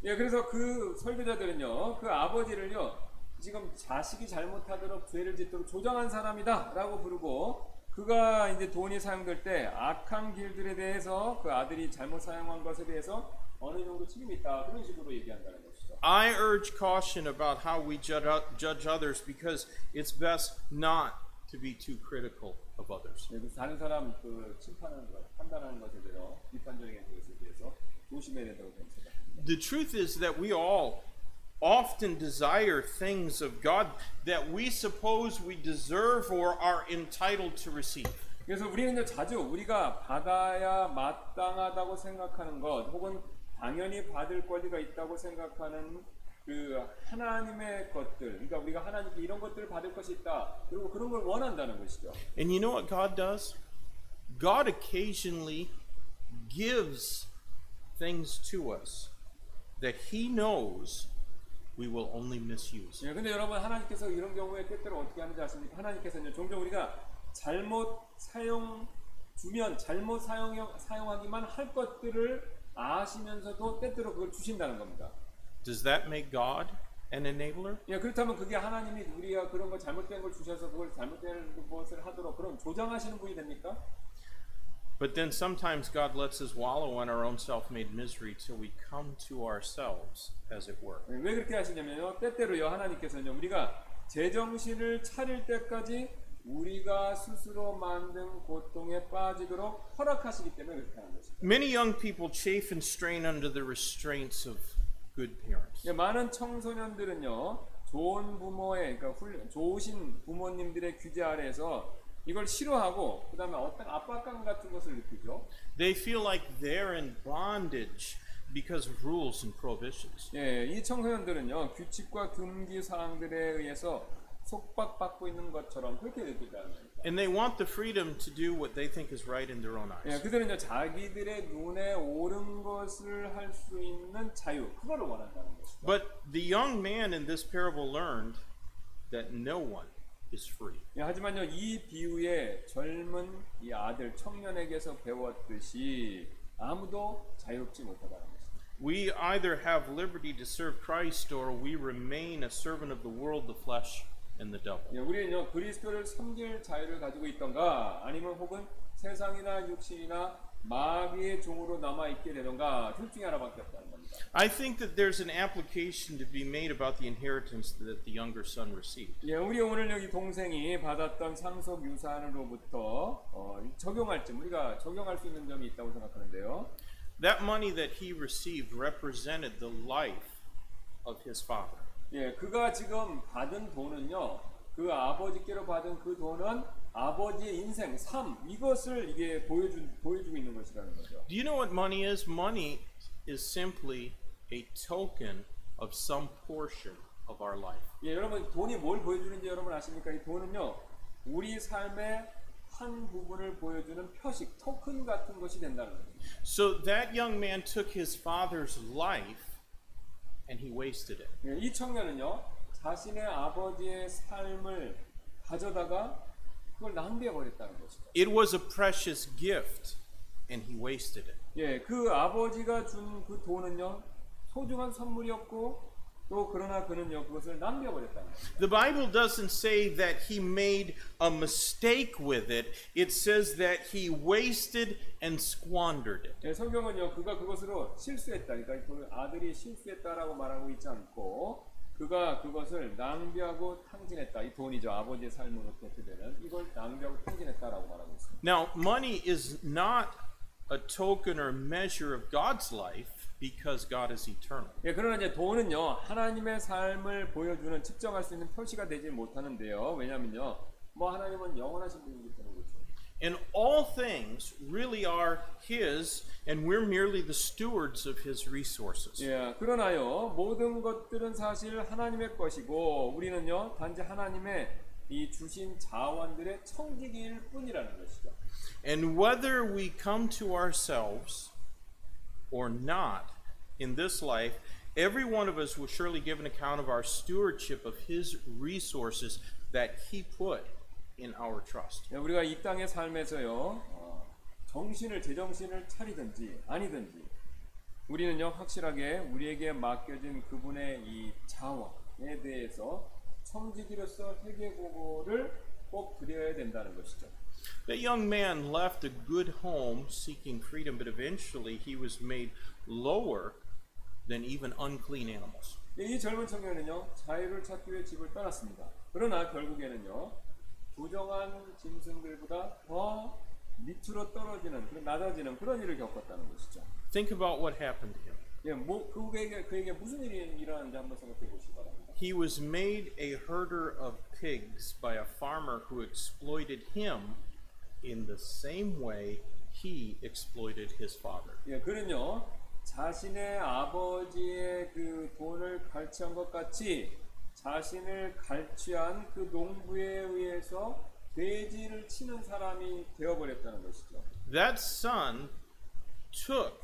예, 그래서 그 설교자들은요, 그 아버지를요, 지금 자식이 잘못하도록 죄를 짓도록 조장한 사람이다라고 부르고, 그가 이제 돈이 사용될 때 악한 길들에 대해서 그 아들이 잘못 사용한 것에 대해서 어느 정도 책임이 있다 그런 식으로 얘기한다는 것이죠. I urge caution about how we judge, judge others because it's best not to be too critical of others. 예, 그래서 다른 사람 그 심판하는 것, 판단하는 것에 대해서 비판적인 것에 대해서 조심해야 된다고 생각합니다. The truth is that we all often desire things of God that we suppose we deserve or are entitled to receive. 그래서 우리는 이제 자주 우리가 받아야 마땅하다고 생각하는 것 혹은 당연히 받을 권리가 있다고 생각하는 그 하나님의 것들 그러니까 우리가 하나님께 이런 것들을 받을 것이 있다 그리고 그런 걸 원한다는 것이죠 And you know what God does? God occasionally gives things to us that He knows we will only misuse. 예, 근데 여러분 하나님께서 이런 경우에 때때로 어떻게 하는지 아십니까? 하나님께서는 종종 우리가 잘못 사용 주면 잘못 사용 사용하기만 할 것들을 아시면서도 때때로 그걸 주신다는 겁니다. Does that make God an enabler? 예, 그렇다면 그게 하나님이 우리가 그런 걸 잘못된 걸 주셔서 그걸 잘못된 것을 하도록 그런 조장하시는 분이 됩니까? But then sometimes God lets us wallow in our own self made misery till we come to ourselves, as it were. 예, 왜 그렇게 하시냐면요. 때때로요. 하나님께서는요. 우리가 제정신을 차릴 때까지 우리가 스스로 만든 고통에 빠지도록 허락하시기 때문에 그렇게 하는 것이죠. Many young people chafe and strain under the restraints of good parents. 예, 많은 청소년들은요. 좋은 부모의 그러니까 훌, 좋으신 부모님들의 규제 아래에서 이걸 싫어하고 그다음에 어떤 압박감 같은 것을 느끼죠. They feel like they're in bondage because of rules and prohibitions. 예, 이 청소년들은요 규칙과 금기 사항들에 의해서 속박받고 있는 것처럼 그렇게 느낀다는 겁니다. And they want the freedom to do what they think is right in their own 예, eyes. 그들은요 자기들의 눈에 옳은 것을 할 수 있는 자유 그거를 원한다는 것이죠. But the young man in this parable learned that no one is free. 예, 하지만요 이 비유의 젊은 이 아들 청년에게서 배웠듯이 아무도 자유롭지 못하다는 것입니다. We either have liberty to serve Christ or we remain a servant of the world, the flesh, and the devil. 예, 우리는요 그리스도를 섬길 자유를 가지고 있던가 아니면 혹은 세상이나 육신이나 마귀의 종으로 남아 있게 되던가 둘 중에 하나밖에 없다는 겁니다. I think that there's an application to be made about the inheritance that the younger son received. 예, 우리 오늘 여기 동생이 받았던 상속 유산으로부터 어, 적용할 점 우리가 적용할 수 있는 점이 있다고 생각하는데요. That money that he received represented the life of his father. 예, 그가 지금 받은 돈은요. 그 아버지께로 받은 그 돈은 아버지의 인생, 삶 이것을 이게 보여준 보여주고 있는 것이라는 거죠. Do you know what money is? Money is simply a token of some portion of our life. 예, 여러분 돈이 뭘 보여주는지 여러분 아십니까? 이 돈은요. 우리 삶의 한 부분을 보여주는 표식, 토큰 같은 것이 된다는 거죠. So that young man took his father's life and he wasted it. 예, 이 청년은요. 자신의 아버지의 삶을 가져다가 그걸 낭비해 버렸다는 것이죠. It was a precious gift and he wasted it. 예, 그 아버지가 준 그 돈은요. 소중한 선물이었고 또 그러나 그는요. 그것을 낭비해 버렸다는 거죠. The Bible doesn't say that he made a mistake with it. It says that he wasted and squandered it. 예, 성경은요. 그가 그것으로 실수했다. 그러니까 그 아들이 실수했다라고 말하고 있지 않고 그가 그것을 낭비하고 탕진했다. 이 돈이죠. 아버지의 삶으로 대표되는 이걸 낭비하고 탕진했다라고 말하고 있습니다. Now, money is not a token or measure of God's life Because God is eternal. 예, 그러나 이제 돈은요 하나님의 삶을 보여주는 측정할 수 있는 표시가 되지 못하는데요. 왜냐하면요 뭐 하나님은 영원하신 분이기 때문에 그렇죠. And all things really are His, and we're merely the stewards of His resources. 예, 그러나요 모든 것들은 사실 하나님의 것이고 우리는요 단지 하나님의 이 주신 자원들의 청지기일 뿐이라는 것이죠. And whether we come to ourselves or not in this life, every one of us will surely give an account of our stewardship of His resources that He put in our trust. 예, 우리가 이 땅의 삶에서요 어, 정신을 제정신을 차리든지 아니든지 우리는요 확실하게 우리에게 맡겨진 그분의 이 자원에 대해서 청지기로서 회개보고를 꼭 드려야 된다는 것이죠. That young man left a good home seeking freedom, but eventually he was made lower than even unclean animals. 예, 이 젊은 청년은요 자유를 찾기 위해 집을 떠났습니다. 그러나 결국에는요 부정한 짐승들보다 더 밑으로 떨어지는 그런 낮아지는 그런 일을 겪었다는 것이죠. Think about what happened to him. 예, 뭐 그에게 그에게 무슨 일이 일어났는지 한번 생각해 보시기 바랍니다. He was made a herder of pigs by a farmer who exploited him In the same way he exploited his father. 예, 그는요 자신의 아버지의 그 돈을 갈취한 것 같이 자신을 갈취한 그 농부에 의해서 돼지를 치는 사람이 되어 버렸다는 것이죠. That son took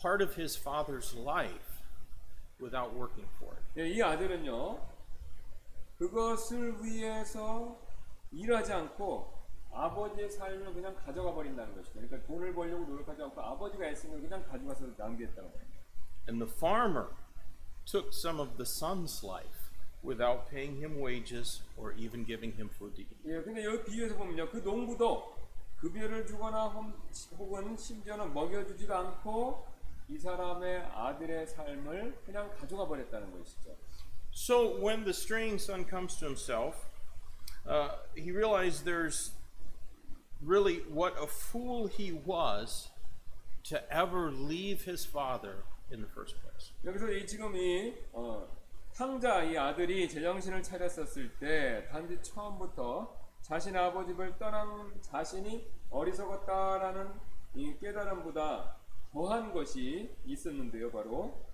part of his father's life without working for it. 예, 이 아들은요 그것을 위해서 일하지 않고 아버지의 삶을 그냥 가져가 버린다는 것이죠. 그러니까 돈을 벌려고 노력하지 않고 아버지가 애쓰면 그냥 가져가서 낭비했다는 거예요. And the farmer took some of the son's life without paying him wages or even giving him food to eat. 예, 근데 여기 비유에서 보면요, 그 농부도 급여를 주거나 혹- 혹은 심지어는 먹여주지도 않고 이 사람의 아들의 삶을 그냥 가져가 버렸다는 것이죠. So when the straying son comes to himself, uh, he realized there's really what a fool he was to ever leave his father in the first place. 여기서 이 지금 이 어, 탕자 이 아들이 제정신을 차렸었을 때 단지 처음부터 자신 아버지를 떠난 자신이 어리석었다라는 이 깨달음보다 더한 것이 있었는데요, 바로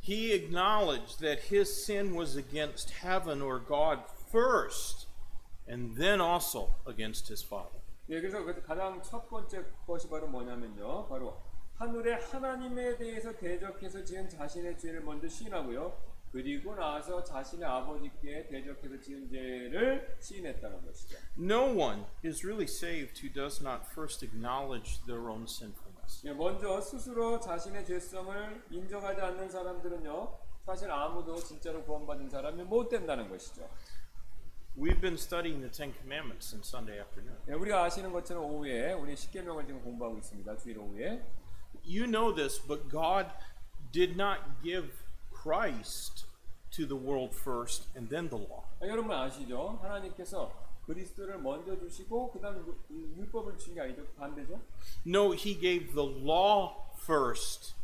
He acknowledged that his sin was against heaven or God first, and then also against his father. 예, 그래서 그 가장 첫 번째 것이 바로 뭐냐면요. 바로 하늘의 하나님에 대해서 대적해서 지은 자신의 죄를 먼저 시인하고요. 그리고 나서 자신의 아버지께 대적해서 지은 죄를 시인했다는 것이죠. No one is really saved who does not first acknowledge their own sinfulness. 예, 먼저 스스로 자신의 죄성을 인정하지 않는 사람들은요. 사실 아무도 진짜로 구원받은 사람이 못 된다는 것이죠. We've been studying the Ten Commandments since Sunday afternoon. 예, 우리가 아시는 것처럼 오후에 우리 십계명을 지금 공부하고 있습니다. 주일 오후에. You know this, but God did not give Christ to the world first and then the law. 아, 여러분 아시죠? 하나님께서 그리스도를 먼저 주시고 그다음 유- 율법을 주신 게 아니죠? 반대죠? No, He gave the law first,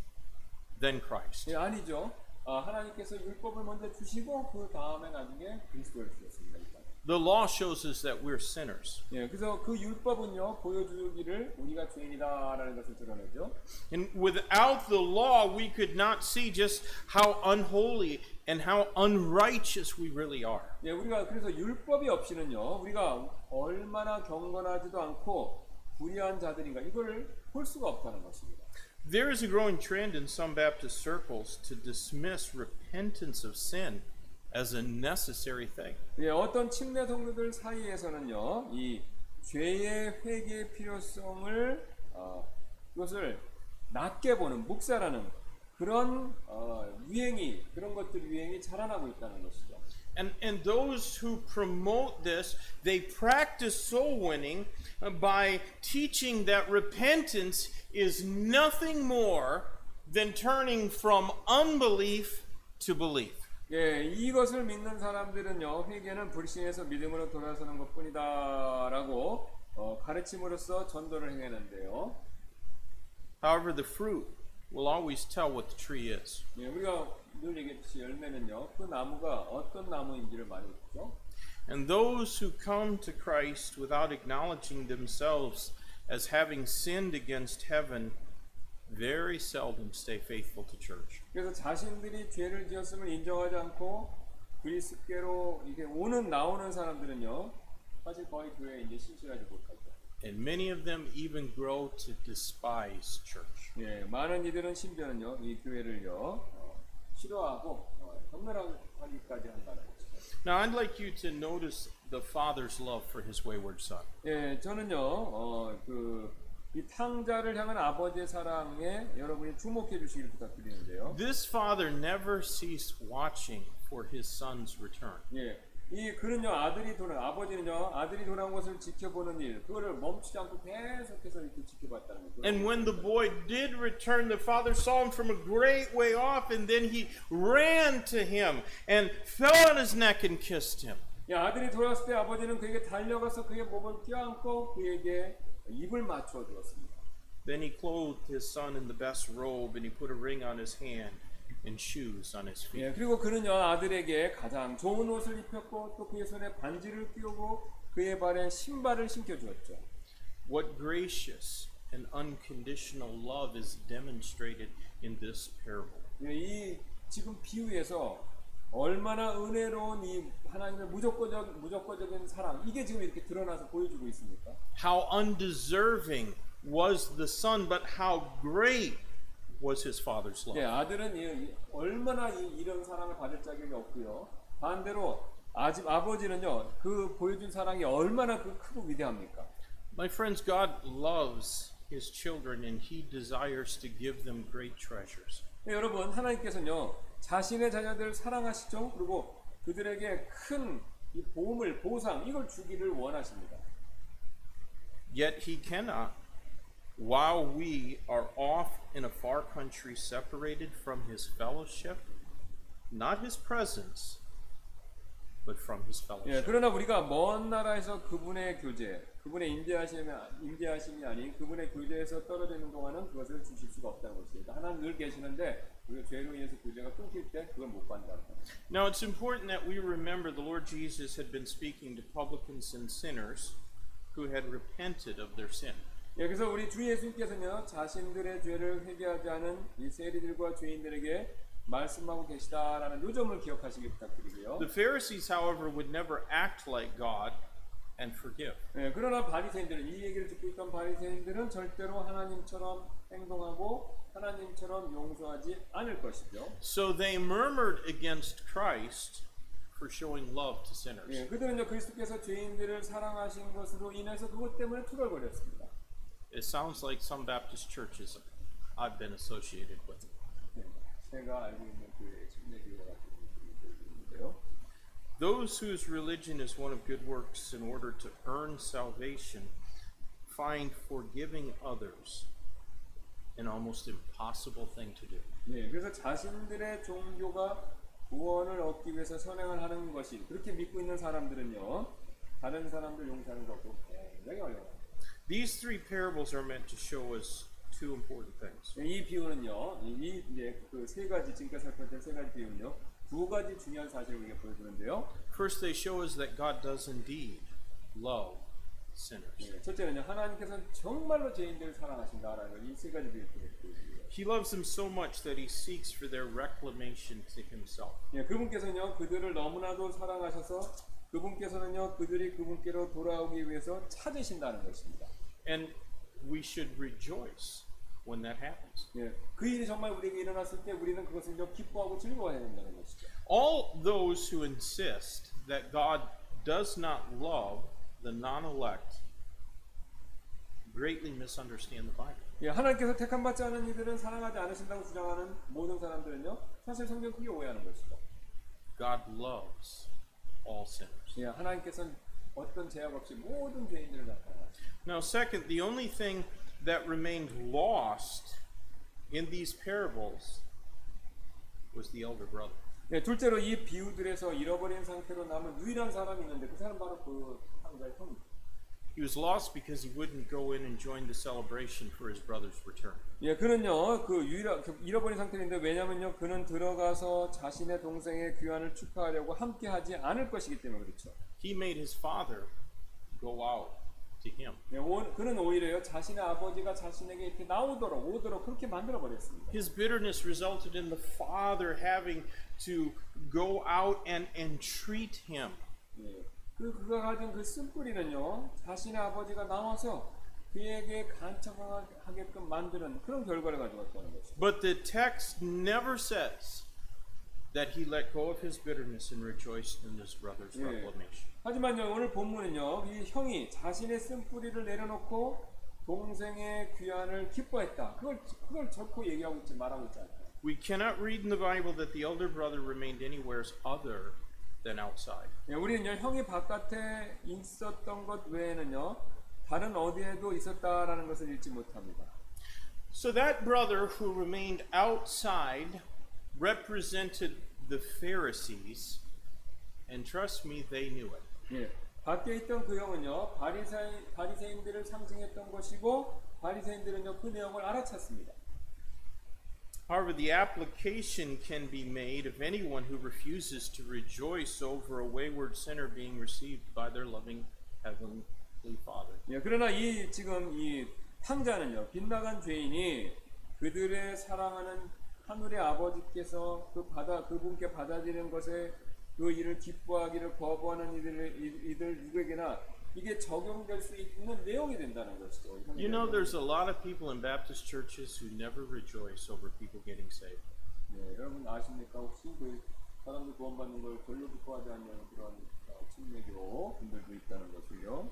then Christ. 예, 아니죠. 아, 하나님께서 율법을 먼저 주시고 그 다음에 나중에 그리스도를 주셨습니다. 일단. The law shows us that we're sinners. 예, 그래서 그 율법은요 보여주기를 우리가 죄인이다라는 것을 드러내죠. And without the law, we could not see just how unholy and how unrighteous we really are. 예, 우리가 그래서 율법이 없이는요 우리가 얼마나 경건하지도 않고 불의한 자들인가 이거를 볼 수가 없다는 것입니다. There is a growing trend in some Baptist circles to dismiss repentance of sin as a necessary thing. 예, 어떤 침례 성도들 사이에서는요, 이 죄의 회개의 필요성을 어, 이것을 낮게 보는 묵살하는 그런 어, 유행이 그런 것들 유행이 자라나고 있다는 것이죠. And, and those who promote this, they practice soul winning uh, by teaching that repentance is nothing more than turning from unbelief to belief. 예, 이것을 믿는 사람들은요, 회개는 불신에서 믿음으로 돌아서는 것 뿐이다 라고 어, 가르침으로써 전도를 행하는데요. However, the fruit will always tell what the tree is. 예, 우리가 늘 얘기했듯이 열매는요, 그 나무가 어떤 나무인지를 묻죠. And those who come to Christ without acknowledging themselves as having sinned against heaven very seldom stay faithful to church. 그래서 자신들이 죄를 지었음을 인정하지 않고 그리스도께로 이게 오는 나오는 사람들은요 사실 거의 교회에 이제 신실하지 못하죠. And many of them even grow to despise church. 예, 많은 이들은 심지어는요 이 교회를요 어, 싫어하고 어, 경멸하기까지 한다는 거죠. Now, I'd like you to notice the father's love for his wayward son. 예, 저는요 어, 그 이 탕자를 향한 아버지의 사랑에 여러분이 주목해 주시기를 부탁드리는데요. This father never ceased watching for his son's return. 예, 이 그는요 아들이 돌아 아버지는요 아들이 돌아온 것을 지켜보는 일 그거를 멈추지 않고 계속해서 이렇게 지켜봤다는 거죠. And when the boy did return, the father saw him from a great way off, and then he ran to him and fell on his neck and kissed him. 예, 아들이 돌아왔을 때 아버지는 그에게 달려가서 그의 몸을 껴안고 그에게 입을 맞춰 주었습니다. Then he clothed his son in the best robe, and he put a ring on his hand and shoes on his feet. 예, 그리고 그는요 아들에게 가장 좋은 옷을 입혔고 또 그의 손에 반지를 끼우고 그의 발에 신발을 신겨 주었죠. What gracious and unconditional love is demonstrated in this parable. 예, 이 지금 비유에서 얼마나 은혜로운 이 하나님의 무조건적 무조건적인 사랑 이게 지금 이렇게 드러나서 보여주고 있습니까? How undeserving was the son, but how great was his father's love. 예, 아들은 이, 이, 얼마나 이, 이런 사랑을 받을 자격이 없고요. 반대로 아집 아버지는요 그 보여준 사랑이 얼마나 그 크고 위대합니까? My friends, God loves his children and he desires to give them great treasures. 네, 여러분 하나님께서는요 자신의 자녀들을 사랑하시죠. 그리고 그들에게 큰 이 보험을 보상 이걸 주기를 원하십니다. Yet he cannot, while we are off in a far country separated from his fellowship, not his presence, but from his 예. 그러나 우리가 먼 나라에서 그분의 교제, 그분의 임재하심이, 임재하심이 아닌 그분의 교제에서 떨어져 있는 동안은 그것을 주실 수가 없다는 것입니다. 하나님 늘 계시는데 우리가 죄로 인해서 교제가 끊길 때 그걸 못 거예요. Now it's important that we remember the Lord Jesus had been speaking to publicans and sinners who had repented of their sin. 예, 그래서 우리 주 예수님께서는요 자신들의 죄를 회개하지 않은 이 세리들과 죄인들에게 말씀하고 계시다라는 요점을 기억하시기 부탁드리고요. The Pharisees, however, would never act like God and forgive. 예, 그러나 바리새인들은 이 얘기를 듣고 있던 바리새인들은 절대로 하나님처럼 행동하고 하나님처럼 용서하지 않을 것이죠. So they murmured against Christ for showing love to sinners. 예, 그들은요 그리스도께서 죄인들을 사랑하신 것으로 인해서 그것 때문에 투덜거렸습니다. It sounds like some Baptist churches I've been associated with. Those whose religion is one of good works in order to earn salvation find forgiving others an almost impossible thing to do. 예, 그래서 자신들의 종교가 구원을 얻기 위해서 선행을 하는 것이 그렇게 믿고 있는 사람들은요 다른 사람들 용서하는 것도 굉장히 어려워요. These three parables are meant to show us two important things. 예, 이 비유는요, 이, 이 이제 그 세 가지 지금까지 살펴본 세 가지 비유는요, 두 가지 중요한 사실을 우리가 보여주는데요. First, they show us that God does indeed love sinners. 예, 첫째는요, 하나님께서는 정말로 죄인들을 사랑하신다라는 걸 이 세 가지 비유를 보여주고요. He loves them so much that he seeks for their reclamation to himself. 예, 그분께서는요, 그들을 너무나도 사랑하셔서 그분께서는요, 그들이 그분께로 돌아오기 위해서 찾으신다는 것입니다. And we should rejoice when that happens. 예, 그 일이 정말 우리에게 일어났을 때 우리는 그것을 좀 기뻐하고 즐거워해야 된다는 것이죠. All those who insist that God does not love the non elect greatly misunderstand the Bible. 예, 하나님께서 택함 받지 않은 이들은 사랑하지 않으신다고 주장하는 모든 사람들은요, 사실 성경 크게 오해하는 것이죠. God loves all sinners. 예, 하나님께서는 어떤 제약 없이 모든 죄인들을 다 사랑하십니다. Now, second, the only thing that remained lost in these parables was the elder brother. 예, 둘째로 이 비유들에서 잃어버린 상태로 남은 유일한 사람이 있는데 그 사람 바로 그 탕자의 형입니다. He was lost because he wouldn't go in and join the celebration for his brother's return. 예, 그는요, 그 유일하, 그 잃어버린 상태인데, 왜냐면요, 그는 들어가서 자신의 동생의 귀환을 축하하려고 함께 하지 않을 것이기 때문에 그렇죠. He made his father go out to him. 예, 오, 그는 오히려요, 자신의 아버지가 자신에게 이렇게 나오도록, 오도록 그렇게 만들어 버렸습니다. His bitterness resulted in the father having to go out and entreat him. 예, 그, 그가 가진 그 쓴뿌리는요, 자신의 아버지가 나와서 그에게 간청하게끔 만드는 그런 결과를 가져왔다는 것이죠. But the text never says that he let go of his bitterness and rejoiced in his brother's reclamation. 하지만요 오늘 본문은요 이 형이 자신의 쓴 뿌리를 내려놓고 동생의 귀환을 기뻐했다. 그걸 그걸 절코 얘기하고 있지 말하고 있지 않아요. We cannot read in the Bible that the elder brother remained anywhere other than outside. 예, 우리는요 형이 바깥에 있었던 것 외에는요 다른 어디에도 있었다라는 것을 읽지 못합니다. So that brother who remained outside represented the Pharisees, and trust me, they knew it. 예, 밖에 있던 그 형은요, 바리사인, 바리새인들을 상징했던 것이고, 바리새인들은요, 그 내용을 알아챘습니다. However, the application can be made of anyone who refuses to rejoice over a wayward sinner being received by their loving heavenly Father. 예, 그러나 이 지금 이 탕자는요, 빗나간 죄인이 그들의 사랑하는 하늘의 아버지께서 그 받아 그분께 받아들이는 것에 그 일을 기뻐하기를 거부하는 이들 이- 이들 누구에게나 이게 적용될 수 있는 내용이 된다는 것이죠. You know, there's a lot of people in Baptist churches who never rejoice over people getting saved. 예, 여러분 아십니까? 혹시 그 사람들 구원받는 걸 별로 기뻐하지 않는 그런 어, 침례교 분들도 있다는 것을요.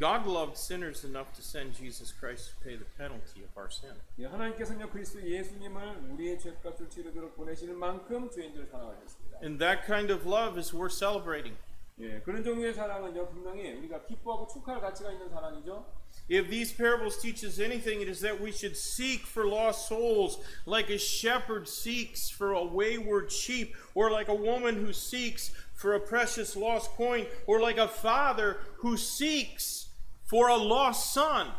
God loved sinners enough to send Jesus Christ to pay the penalty of our sin. 예, 하나님께서는요 그리스도 예수님을 우리의 죄값을 치르도록 보내시는 만큼 죄인들을 사랑하셨습니다. And that kind of love is worth celebrating. 예, 그런 종류의 사랑은요 분명히 우리가 기뻐하고 축하할 가치가 있는 사랑이죠. If these parables teach us anything, it is that we should seek for lost souls like a shepherd seeks for a wayward sheep, or like a woman who seeks for a precious lost coin, or like a father who seeks for a lost son.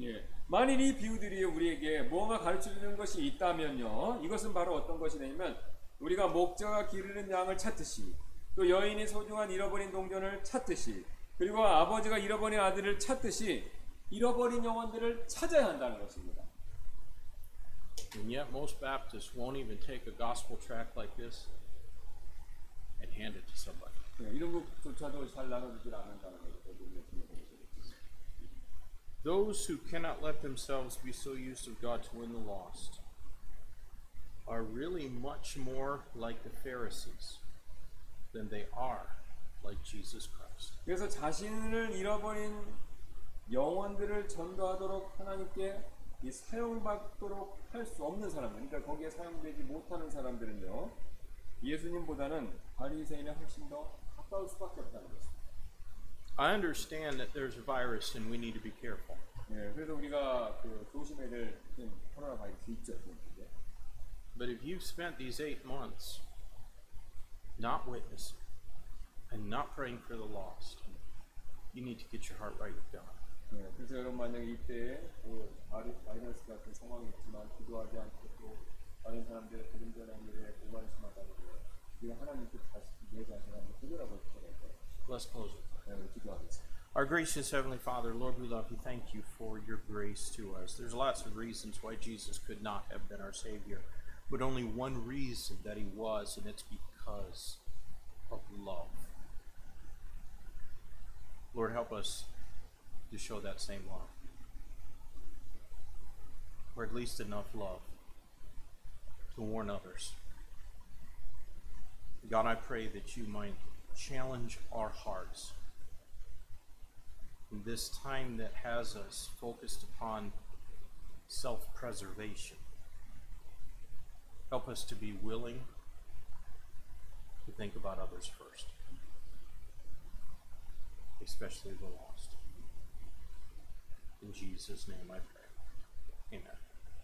예, 만일 이 비유들이 우리에게 무언가 가르쳐 주는 것이 있다면요, 이것은 바로 어떤 것이냐면 우리가 목자가 기르는 양을 찾듯이 또 여인이 소중한 잃어버린 동전을 찾듯이 그리고 아버지가 잃어버린 아들을 찾듯이 잃어버린 영혼들을 찾아야 한다는 것입니다. And yet, most Baptists won't even take a gospel tract like this and hand it to somebody. 예, 이런 것조차도 잘 나눠주질 않는다는 거죠. Those who cannot let themselves be so used of God to win the lost are really much more like the Pharisees than they are like Jesus Christ. 그래서 자신을 잃어버린 영혼들을 전도하도록 하나님께 이 사용받도록 할 수 없는 사람들, 그러니까 거기에 사용되지 못하는 사람들은요, 예수님보다는 바리새인에 훨씬 더 가까울 수밖에 없다는 것입니다. I understand that there's a virus and we need to be careful. 예, 그래서 우리가 그 조심해야 될 지금 코로나 바이러스 있죠, 지금 이제. But if you've spent these eight months not witnessing and not praying for the lost, you need to get your heart right with God. 예, 그래서 여러분 만약에 이때 그 바리- 바이러스 같은 상황이 있지만 기도하지 않고 또 다른 사람들의 그림자라는 일에 무관심하다는 거, 우리가 하나님께 다시 내 자신을 한번 되돌아볼 필요가 있어요. Let's close with our gracious Heavenly Father, Lord, we love you. Thank you for your grace to us. There's lots of reasons why Jesus could not have been our Savior, but only one reason that he was, and it's because of love. Lord, help us to show that same love, or at least enough love to warn others. God, I pray that you might challenge our hearts this time that has us focused upon self preservation. Help us to be willing to think about others first, especially the lost. In Jesus' name I pray. Amen.